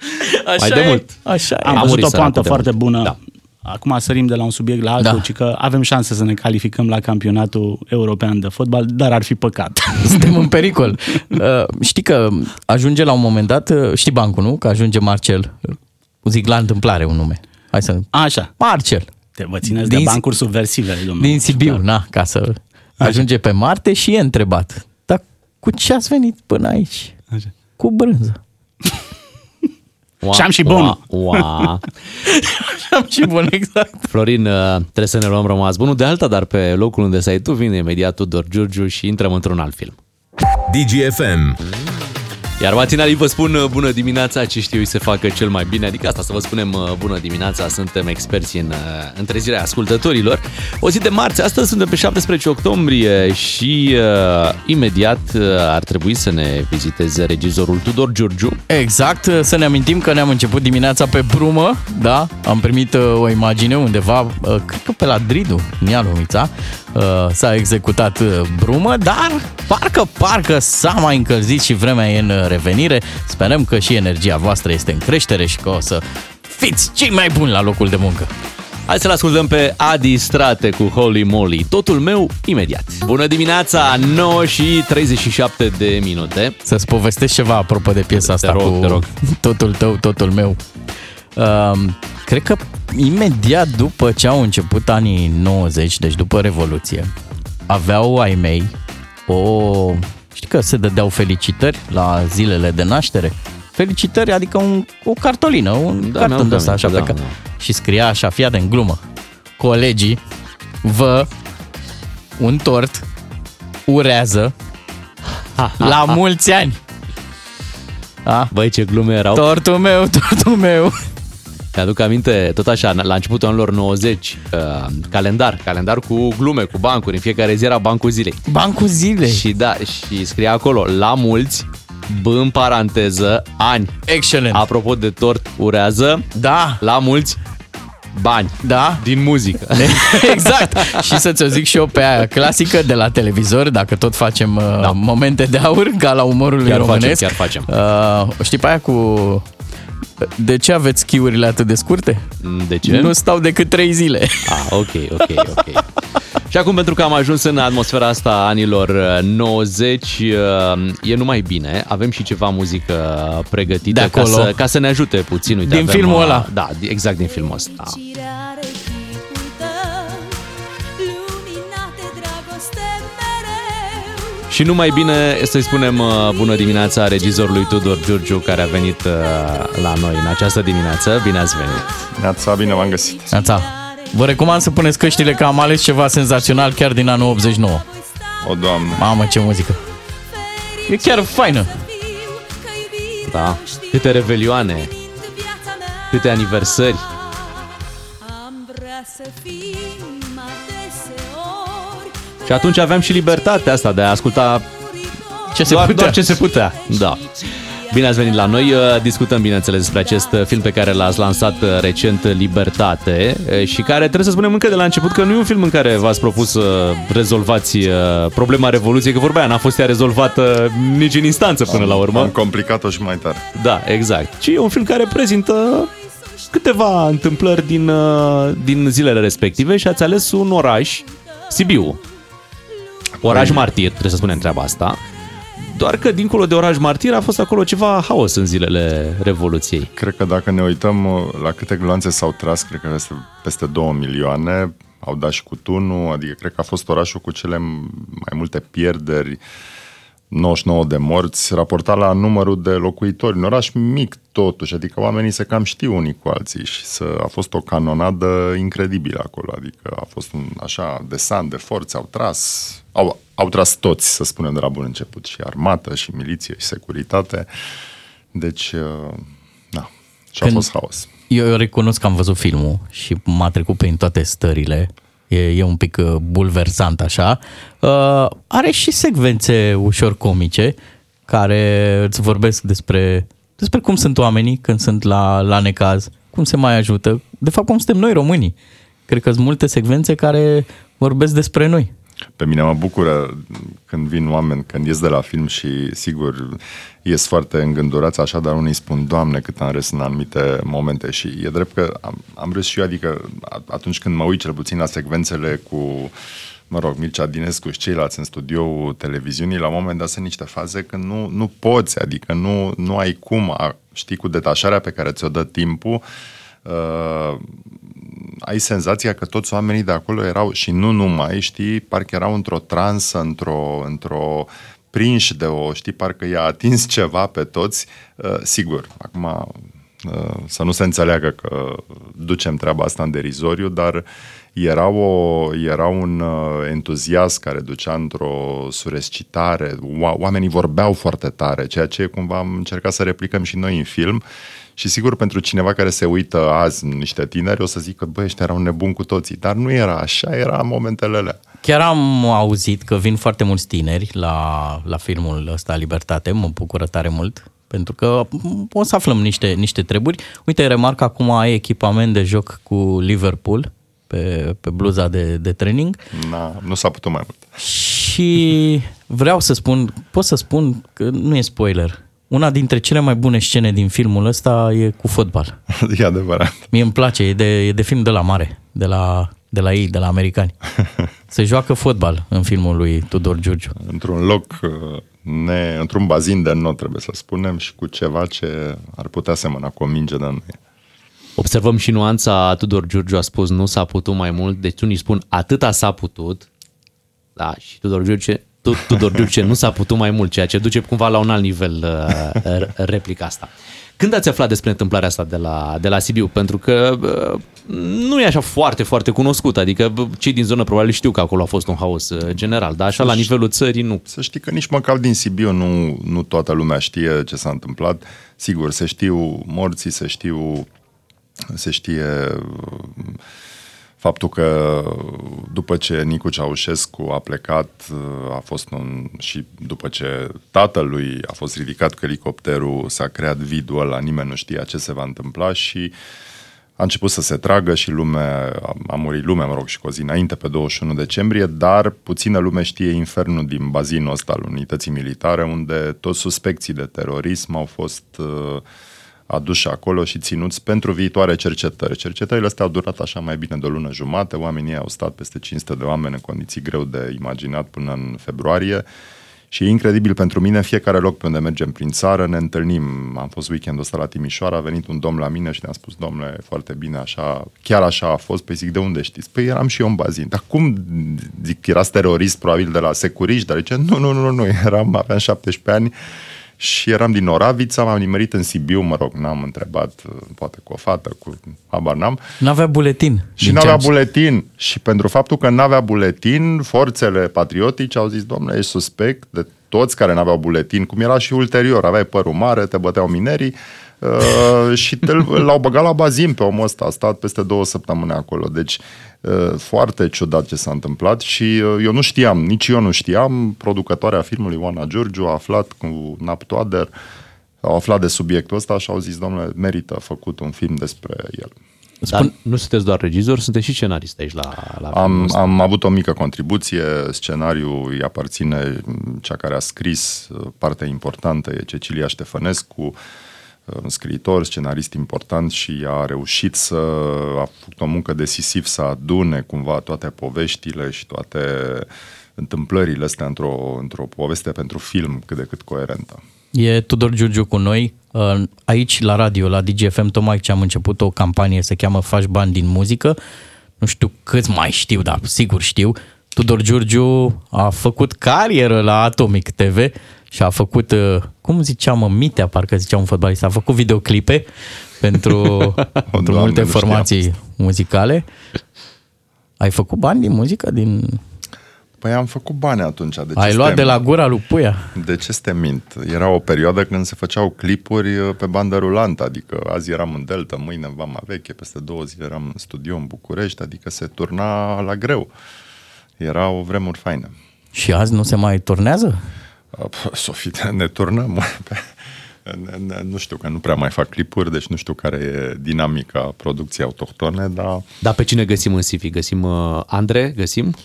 Așa mai e, de mult. Așa e. Am A văzut murit o poantă săracul de foarte mult. bună. Da. Acum sărim de la un subiect la altul, Da. ci că avem șanse să ne calificăm la campionatul european de fotbal, dar ar fi păcat. Suntem în pericol. Uh, știi că ajunge la un moment dat, uh, știi bancul, nu? Că ajunge Marcel. Zic la întâmplare un nume. Hai să... Așa. Marcel. Te vă țineți Din de Si- bancuri subversive, domnule. Din Sibiu, na, ca să ajunge pe Marte și e întrebat. Dar cu ce ați venit până aici? Așa. Cu brânză. Ua, Și am și bunul. Ua, ua. Am și bun, exact. Florin, uh, trebuie să ne luăm rămas bunul de alta, dar pe locul unde stai tu vine imediat Tudor Giurgiu și intrăm într-un alt film. DGFM. Iar matinalii vă spun uh, bună dimineața, ce știu să facă cel mai bine, adică asta să vă spunem uh, bună dimineața, suntem experți în uh, întrezirea ascultătorilor. O zi de marți, astăzi suntem pe 17 octombrie și uh, imediat uh, ar trebui să ne viziteze regizorul Tudor Giurgiu. Exact, să ne amintim că ne-am început dimineața pe brumă, da? Am primit uh, o imagine undeva, uh, cred că pe la Dridu, în Ialomița, uh, s-a executat uh, brumă, dar parcă, parcă s-a mai încălzit și vremea e în uh, revenire. Sperăm că și energia voastră este în creștere și că o să fiți cei mai buni la locul de muncă. Hai să-l ascultăm pe Adi Strate cu Holy Moly. Totul meu imediat. Bună dimineața, 9 și 37 de minute. Să-ți povestesc ceva apropo de piesa asta rog, cu te rog. totul tău, totul meu. Uh, cred că imediat după ce au început anii 90, deci după Revoluție, aveau ai mei o... Știi că se dădeau felicitări la zilele de naștere? Felicitări, adică un, o cartolină, un Da, da, mi-am carton de ăsta, așa, aminte, da, da, pleca. Și scria așa, fii atent, glumă. Colegii vă un tort urează la mulți ani. Da? Băi, ce glume erau. Tortul meu, tortul meu. Mi-aduc aminte, tot așa, la începutul anilor 90, uh, calendar, calendar cu glume, cu bancuri. În fiecare zi era bancul zilei. Bancul zilei. Și da, și scria acolo, la mulți, B în paranteză, ani. Excelent. Apropo de tort, urează, Da, la mulți, bani. da. Din muzică. exact. și să ți-o zic și eu pe aia clasică de la televizor, dacă tot facem uh, da. momente de aur, ca la umorului Chiar facem, românesc. chiar facem. Uh, știi pe aia cu... De ce aveți schiurile atât de scurte? De ce? Nu stau decât trei zile. Ah, ok, ok, ok. Și acum, pentru că am ajuns în atmosfera asta a anilor uh, 90, uh, e numai bine. Avem și ceva muzică pregătită De ca acolo. să, ca să ne ajute puțin. Uite, Din avem, filmul uh, ăla. Da, exact din filmul ăsta. Și nu mai bine să-i spunem uh, bună dimineața regizorului Tudor Giurgiu care a venit uh, la noi în această dimineață. Bine ați venit! Neața, bine v-am găsit. Neața. Vă recomand să puneți căștile că am ales ceva senzațional chiar din anul 89. O, Doamne. Mamă, ce muzică. E chiar faină. Da. Câte revelioane, câte aniversări. Și atunci aveam și libertatea asta de a asculta Ce se doar, putea. doar ce se putea. Da. Bine ați venit la noi. Uh, Discutăm, bineînțeles, despre acest uh, film pe care l-ați lansat uh, recent, Libertate, uh, și care trebuie să spunem încă de la început că nu e un film în care v-ați propus să rezolvați uh, problema Revoluției, că vorba aia n-a fost ea rezolvată nici în instanță până la urmă. Am complicat-o și mai tare. Da, exact. Ci e un film care prezintă câteva întâmplări din, uh, din zilele respective și ați ales un oraș, Sibiu. Oraș Păi- martir, trebuie să spunem treaba asta. Doar că dincolo de oraș martir a fost acolo ceva haos în zilele Revoluției. Cred că dacă ne uităm uh, la câte gloanțe s-au tras, cred că peste, peste 2 milioane, au dat și cu tunul, adică cred că a fost orașul cu cele mai multe pierderi, 99 de morți, raportat la numărul de locuitori. Un oraș mic totuși, adică oamenii se cam știu unii cu alții și să, a fost o canonadă incredibilă acolo, adică a fost un așa desant de forțe, au tras, au, au tras toți, să spunem de la bun început, și armată, și miliție, și securitate. Deci, uh, da, și a Când- fost haos. Eu, eu recunosc că am văzut filmul și m-a trecut prin toate stările. E, e un pic uh, bulversant așa. Uh, are și secvențe ușor comice care îți vorbesc despre, despre cum sunt oamenii când sunt la, la necaz, cum se mai ajută. De fapt, cum suntem noi românii. cred că sunt multe secvențe care vorbesc despre noi. Pe mine mă bucură când vin oameni, când ies de la film și, sigur, ies foarte îngândurați așa, dar unii spun, Doamne, cât am râs în anumite momente. Și e drept că am, am râs și eu, adică atunci când mă uit cel puțin la secvențele cu mă rog, Mircea Dinescu și ceilalți în studioul televiziunii, la un moment dat sunt niște faze când nu, nu poți, adică nu, nu ai cum, a, știi, cu detașarea pe care ți-o dă timpul, uh, ai senzația că toți oamenii de acolo erau, și nu numai, știi, parcă erau într-o transă, într-o, într-o prinși de o, știi, parcă i-a atins ceva pe toți. Uh, sigur, acum uh, să nu se înțeleagă că ducem treaba asta în derizoriu, dar era, o, era un uh, entuziasm care ducea într-o surescitare, oamenii vorbeau foarte tare, ceea ce cumva am încercat să replicăm și noi în film și sigur, pentru cineva care se uită azi, niște tineri, o să zică, băi, ăștia erau nebuni cu toții. Dar nu era așa, era momentele alea. Chiar am auzit că vin foarte mulți tineri la, la filmul ăsta Libertate, mă bucură tare mult, pentru că o să aflăm niște, niște treburi. Uite, remarc acum ai echipament de joc cu Liverpool pe, pe bluza de, de training. Na, nu s-a putut mai mult. Și vreau să spun, pot să spun că nu e spoiler, una dintre cele mai bune scene din filmul ăsta e cu fotbal. E adevărat. Mie îmi place, e de, e de film de la mare, de la, de la ei, de la americani. Se joacă fotbal în filmul lui Tudor Giurgiu. Într-un loc, uh, ne, într-un bazin de not, trebuie să spunem, și cu ceva ce ar putea semăna cu o minge de noi. Observăm și nuanța, Tudor Giurgiu a spus nu s-a putut mai mult, deci unii spun atâta s-a putut, da, și Tudor Giurgiu Tudor Giurgiu nu s-a putut mai mult, ceea ce duce cumva la un alt nivel uh, replica asta. Când ați aflat despre întâmplarea asta de la, de la Sibiu? Pentru că uh, nu e așa foarte, foarte cunoscut, adică cei din zonă probabil știu că acolo a fost un haos uh, general, dar așa să la nivelul țării nu. Să știi că nici măcar din Sibiu nu, nu toată lumea știe ce s-a întâmplat. Sigur, se știu morții, se știu se știe faptul că după ce Nicu Ceaușescu a plecat a fost un, și după ce tatălui a fost ridicat cu elicopterul, s-a creat vidul ăla, nimeni nu știa ce se va întâmpla și a început să se tragă și lumea, a murit lumea, mă rog, și cu o zi înainte, pe 21 decembrie, dar puțină lume știe infernul din bazinul ăsta al unității militare, unde toți suspecții de terorism au fost uh, aduși acolo și ținuți pentru viitoare cercetări. Cercetările astea au durat așa mai bine de o lună jumate, oamenii au stat peste 500 de oameni în condiții greu de imaginat până în februarie și e incredibil pentru mine, în fiecare loc pe unde mergem prin țară, ne întâlnim. Am fost weekendul ăsta la Timișoara, a venit un domn la mine și ne-a spus, domnule, foarte bine, așa, chiar așa a fost. Păi zic, de unde știți? Păi eram și eu în bazin. Dar cum, zic, erați terorist, probabil de la securiști, dar zice, nu, nu, nu, nu, eram, aveam 17 ani, și eram din Oravița, m-am nimerit în Sibiu, mă rog, n-am întrebat, poate cu o fată, cu habar n-am. N-avea buletin. Și n-avea buletin. Și pentru faptul că n-avea buletin, forțele patriotice au zis, domnule, ești suspect de toți care n-aveau buletin, cum era și ulterior, aveai părul mare, te băteau minerii, Uh, și te, l-au băgat la bazin pe omul ăsta, a stat peste două săptămâni acolo. Deci uh, foarte ciudat ce s-a întâmplat și uh, eu nu știam, nici eu nu știam, producătoarea filmului Oana Giurgiu a aflat cu Naptoader, au aflat de subiectul ăsta și au zis, domnule, merită făcut un film despre el. Dar Spun... nu sunteți doar regizor, sunteți și scenarist aici la, la am, am avut o mică contribuție, scenariul îi aparține cea care a scris, partea importantă e Cecilia Ștefănescu, un scriitor, scenarist important și a reușit să a făcut o muncă decisiv să adune cumva toate poveștile și toate întâmplările astea într-o, într-o poveste pentru film cât de cât coerentă. E Tudor Giurgiu cu noi. Uh, aici la radio, la DGFM, tocmai ce am început o campanie, se cheamă Faci bani din muzică. Nu știu câți mai știu, dar sigur știu. Tudor Giurgiu a făcut carieră la Atomic TV și a făcut, uh, cum ziceam, mă, Mitea, parcă zicea un fotbalist, a făcut videoclipe pentru, pentru Doamne, multe formații muzicale. Ai făcut bani din muzică? Din... Păi am făcut bani atunci. De Ai luat de la gura lui Puia? De ce te mint? Era o perioadă când se făceau clipuri uh, pe bandă rulantă, adică azi eram în Delta, mâine în Vama Veche, peste două zile eram în studio în București, adică se turna la greu. Era o vremuri faină. Și azi nu se mai turnează? Sofie, ne turnăm. Nu știu, că nu prea mai fac clipuri, deci nu știu care e dinamica producției autohtone, dar... Dar pe cine găsim în CV? Găsim uh, Andre? Găsim?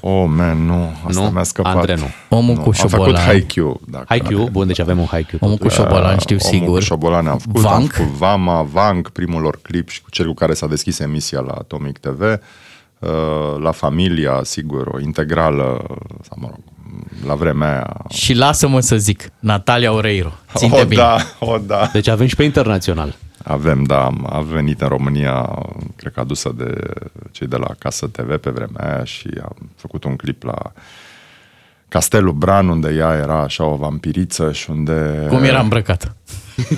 Oh, man, nu. Asta Nu? mi-a scăpat. Andre, nu. Omul cu Am făcut șobolan. Haikyuu. Dacă Haikyuu? Bun, deci avem un Haikyuu. Omul cu totuși. șobolan, știu Omul sigur. cu șobolan am făcut, am Vank? făcut Vama, Vank, primul lor clip și cu cel cu care s-a deschis emisia la Atomic TV. Uh, La Familia, sigur, o integrală, sau mă rog, la vremea aia. Și lasă-mă să zic, Natalia Oreiro. Ținte o, bine. da, o, da. Deci avem și pe internațional. Avem, da, am- a venit în România, cred că adusă de cei de la Casă TV pe vremea aia și am făcut un clip la Castelul Bran, unde ea era așa o vampiriță și unde... Cum era îmbrăcată?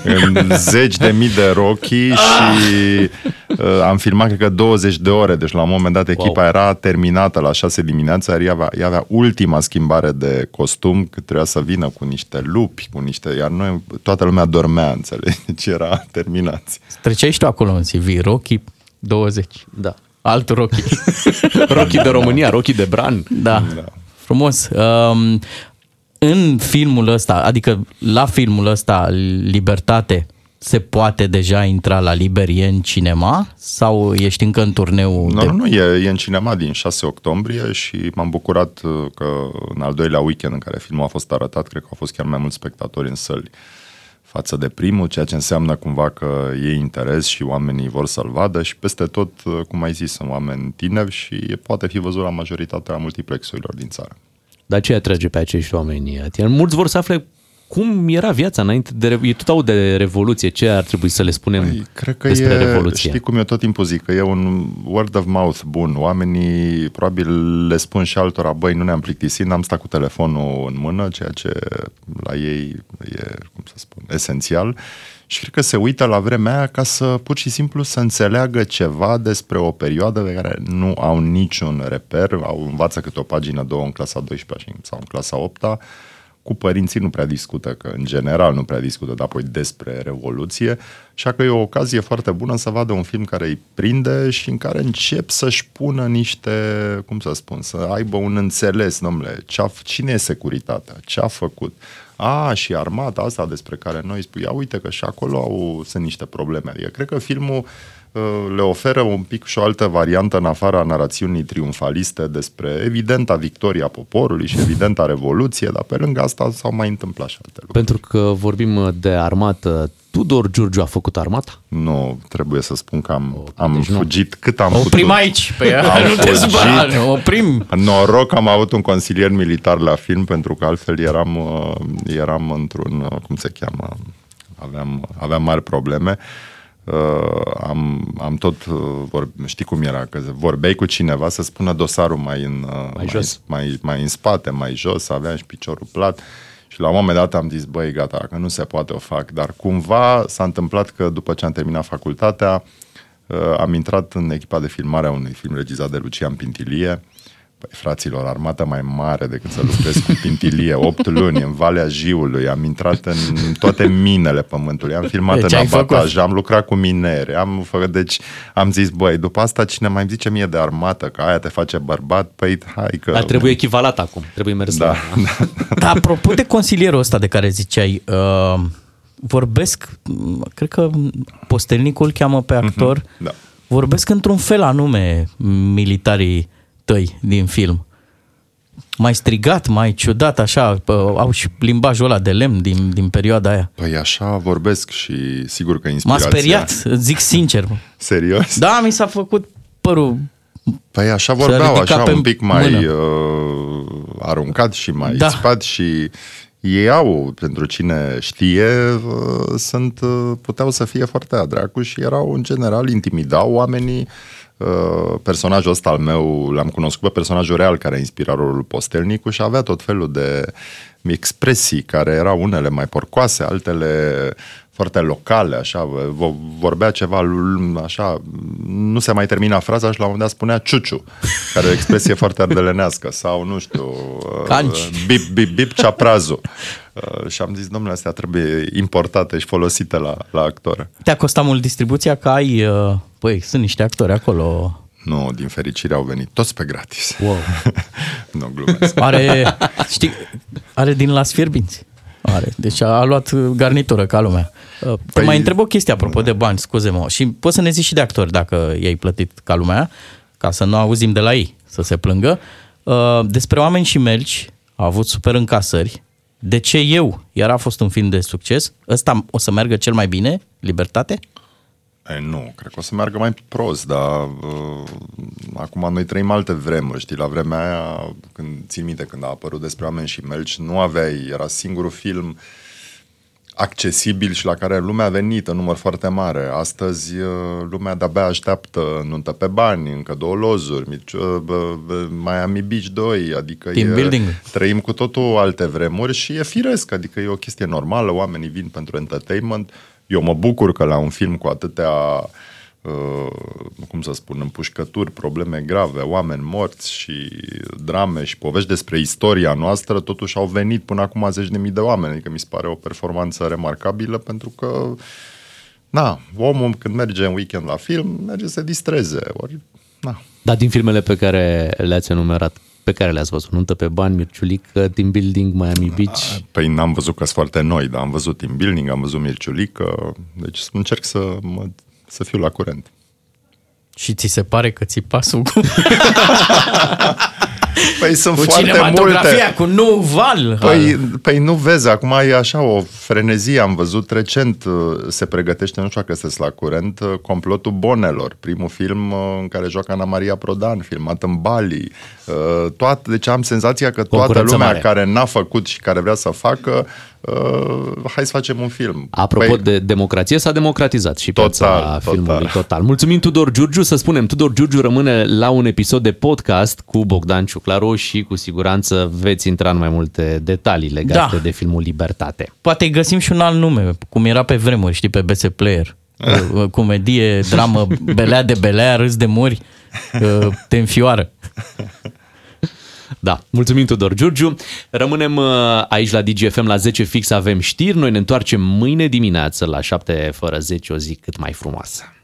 În zeci de mii de rochii și uh, am filmat cred că 20 de ore, deci la un moment dat echipa wow. era terminată la 6 dimineața, iar ea avea, ea avea ultima schimbare de costum, că trebuia să vină cu niște lupi, cu niște, iar noi, toată lumea dormea, înțelegi, deci era terminați. Treceai și tu acolo în CV, Rocky 20. Da. Alt Rocky. Rocky de România, Rocky de Bran. Da. da. Frumos. Um, în filmul ăsta, adică la filmul ăsta, Libertate, se poate deja intra la liber, e în cinema sau ești încă în turneu? Nu, de... nu, nu, e, e în cinema din 6 octombrie și m-am bucurat uh, că în al doilea weekend în care filmul a fost arătat, cred că au fost chiar mai mulți spectatori în săli față de primul, ceea ce înseamnă cumva că e interes și oamenii vor să-l vadă și peste tot, uh, cum ai zis, sunt oameni tineri și poate fi văzut la majoritatea multiplexurilor din țară. Dar ce atrage pe acești oameni? Atian? Mulți vor să afle cum era viața înainte de... Re- e tot au de revoluție. Ce ar trebui să le spunem Păi, Cred că despre e, revoluție? știi cum eu tot timpul zic, că e un word of mouth bun. Oamenii probabil le spun și altora, băi, nu ne-am plictisit, n-am stat cu telefonul în mână, ceea ce la ei e, cum să spun, esențial. Și cred că se uită la vremea aia ca să pur și simplu să înțeleagă ceva despre o perioadă pe care nu au niciun reper, au învață câte o pagină, două în clasa 12 sau în clasa 8 cu părinții nu prea discută, că în general nu prea discută, dar apoi despre Revoluție, așa că e o ocazie foarte bună să vadă un film care îi prinde și în care încep să-și pună niște, cum să spun, să aibă un înțeles, domnule, ce-a, cine e securitatea, ce a făcut. A, și armata asta despre care noi spui, ia uite că și acolo au, sunt niște probleme. Adică cred că filmul uh, le oferă un pic și o altă variantă în afara narațiunii triumfaliste despre evidenta victoria poporului și evidenta revoluție, dar pe lângă asta s-au mai întâmplat și alte lucruri. Pentru că vorbim de armată, Tudor Giurgiu a făcut armata? Nu, trebuie să spun că am, am deci nu. fugit cât am Oprim putut. aici, pe ea, Am nu te fugit. zbăra, ne oprim. Noroc că am avut un consilier militar la film, pentru că altfel eram, uh, eram într-un, uh, cum se cheamă, aveam, aveam mari probleme. Uh, am, am tot, uh, vor, știi cum era, că vorbeai cu cineva să spună dosarul mai în, uh, mai, jos. mai, mai în spate, mai jos, aveam și piciorul plat. Și la un moment dat am zis, băi, gata, că nu se poate o fac. Dar cumva s-a întâmplat că după ce am terminat facultatea, uh, am intrat în echipa de filmare a unui film regizat de Lucian Pintilie. Păi, fraților, armata mai mare decât să lucrez cu Pintilie, 8 luni în Valea Jiului, am intrat în toate minele pământului, am filmat Deci în ai abataj, făcut. am lucrat cu minere, am făcut, deci am zis, băi, după asta cine mai îmi zice mie de armată, că aia te face bărbat, păi hai că... Dar trebuie echivalat acum. Trebuie mers Da, la... Dar apropo de consilierul ăsta de care ziceai, uh, vorbesc, m, cred că postelnicul îl cheamă pe actor, da. vorbesc într-un fel anume militarii tăi din film. Mai strigat, mai ciudat, așa, pă, au și limbajul ăla de lemn din, din perioada aia. Păi așa vorbesc și sigur că M-a inspirația... speriat, zic sincer. mă. Serios? Da, mi s-a făcut părul Păi așa S-a vorbeau, ridicat așa pe un pic mai mână. uh, aruncat și mai Da. da. spat și ei au, pentru cine știe, uh, sunt, uh, puteau să fie foarte adracu și erau în general, intimidau oamenii. Uh, personajul ăsta al meu, l-am cunoscut pe personajul real care a inspirat rolul Postelnicu și avea tot felul de expresii care erau unele mai porcoase, altele foarte locale, așa, vo- vorbea ceva l- așa, nu se mai termina fraza și la un moment dat spunea ciuciu, care e o expresie foarte ardelenească sau, nu știu, uh, Canci. bip, bip, bip, ceaprazu. Uh, Și am zis, domnule, astea trebuie importate și folosite la, la actor. Te-a costat mult distribuția că ai, uh, păi, sunt niște actori acolo. Nu, din fericire au venit toți pe gratis. Wow. nu glumesc. Are, știi, are din Las Fierbinți. Are. Deci a luat garnitură ca lumea. Te Păi- mai întreb o chestie apropo de bani, scuze-mă. Și poți să ne zici și de actori dacă i-ai plătit ca lumea, ca să nu auzim de la ei să se plângă. Uh, Despre oameni și melci a avut super încasări. De ce eu? Iar a fost un film de succes. Ăsta o să meargă cel mai bine? Libertate? E, nu, cred că o să meargă mai prost, dar uh, acum noi trăim alte vremuri, știi, la vremea aia, când țin minte, când a apărut despre oameni și melci, nu aveai, era singurul film accesibil și la care lumea a venit în număr foarte mare. Astăzi uh, lumea de-abia așteaptă nuntă pe bani, încă două lozuri, mici, uh, bă, bă, Miami Beach 2, adică Team e, building. trăim cu totul alte vremuri și e firesc, adică e o chestie normală, oamenii vin pentru entertainment. Eu mă bucur că la un film cu atâtea uh, cum să spun, împușcături, probleme grave, oameni morți și drame și povești despre istoria noastră, totuși au venit până acum zeci de mii de oameni. Adică mi se pare o performanță remarcabilă pentru că na, omul când merge în weekend la film, merge să se distreze. Ori, na. Dar din filmele pe care le-ați enumerat, pe care le-ați văzut, Nuntă pe bani, Mirciulică, Team Building, Miami Beach, Păi n-am văzut că sunt foarte noi, dar am văzut team building, am văzut Mirciulică, deci încerc să, mă, să fiu la curent. Și ți se pare că ți pasul? cu, Păi sunt cu foarte cinematografia, multe. cu nou val? Păi, păi nu vezi, acum e așa o frenezie. Am văzut recent, uh, se pregătește, nu știu dacă sunteți la curent, uh, Complotul Bonelor, primul film uh, în care joacă Ana Maria Prodan, filmat în Bali. Uh, Toate, deci am senzația că toată Concurență lumea mare. care n-a făcut și care vrea să facă, uh, hai să facem un film. Apropo Păi- de democrație, s-a democratizat și Total, piața total. filmului total. Mulțumim Tudor Giurgiu, să spunem, Tudor Giurgiu rămâne la un episod de podcast cu Bogdan Ciuclaru și cu siguranță veți intra în mai multe detalii legate Da. de filmul Libertate. Poate îi găsim și un alt nume, cum era pe vremuri, știi, pe BS Player. Uh, Comedie, dramă, belea de belea, râs de muri, uh, te înfioară. Da, mulțumim Tudor Giurgiu. Rămânem uh, aici la DGFM la 10 fix, avem știri. Noi ne întoarcem mâine dimineață la 7 fără 10, o zi cât mai frumoasă.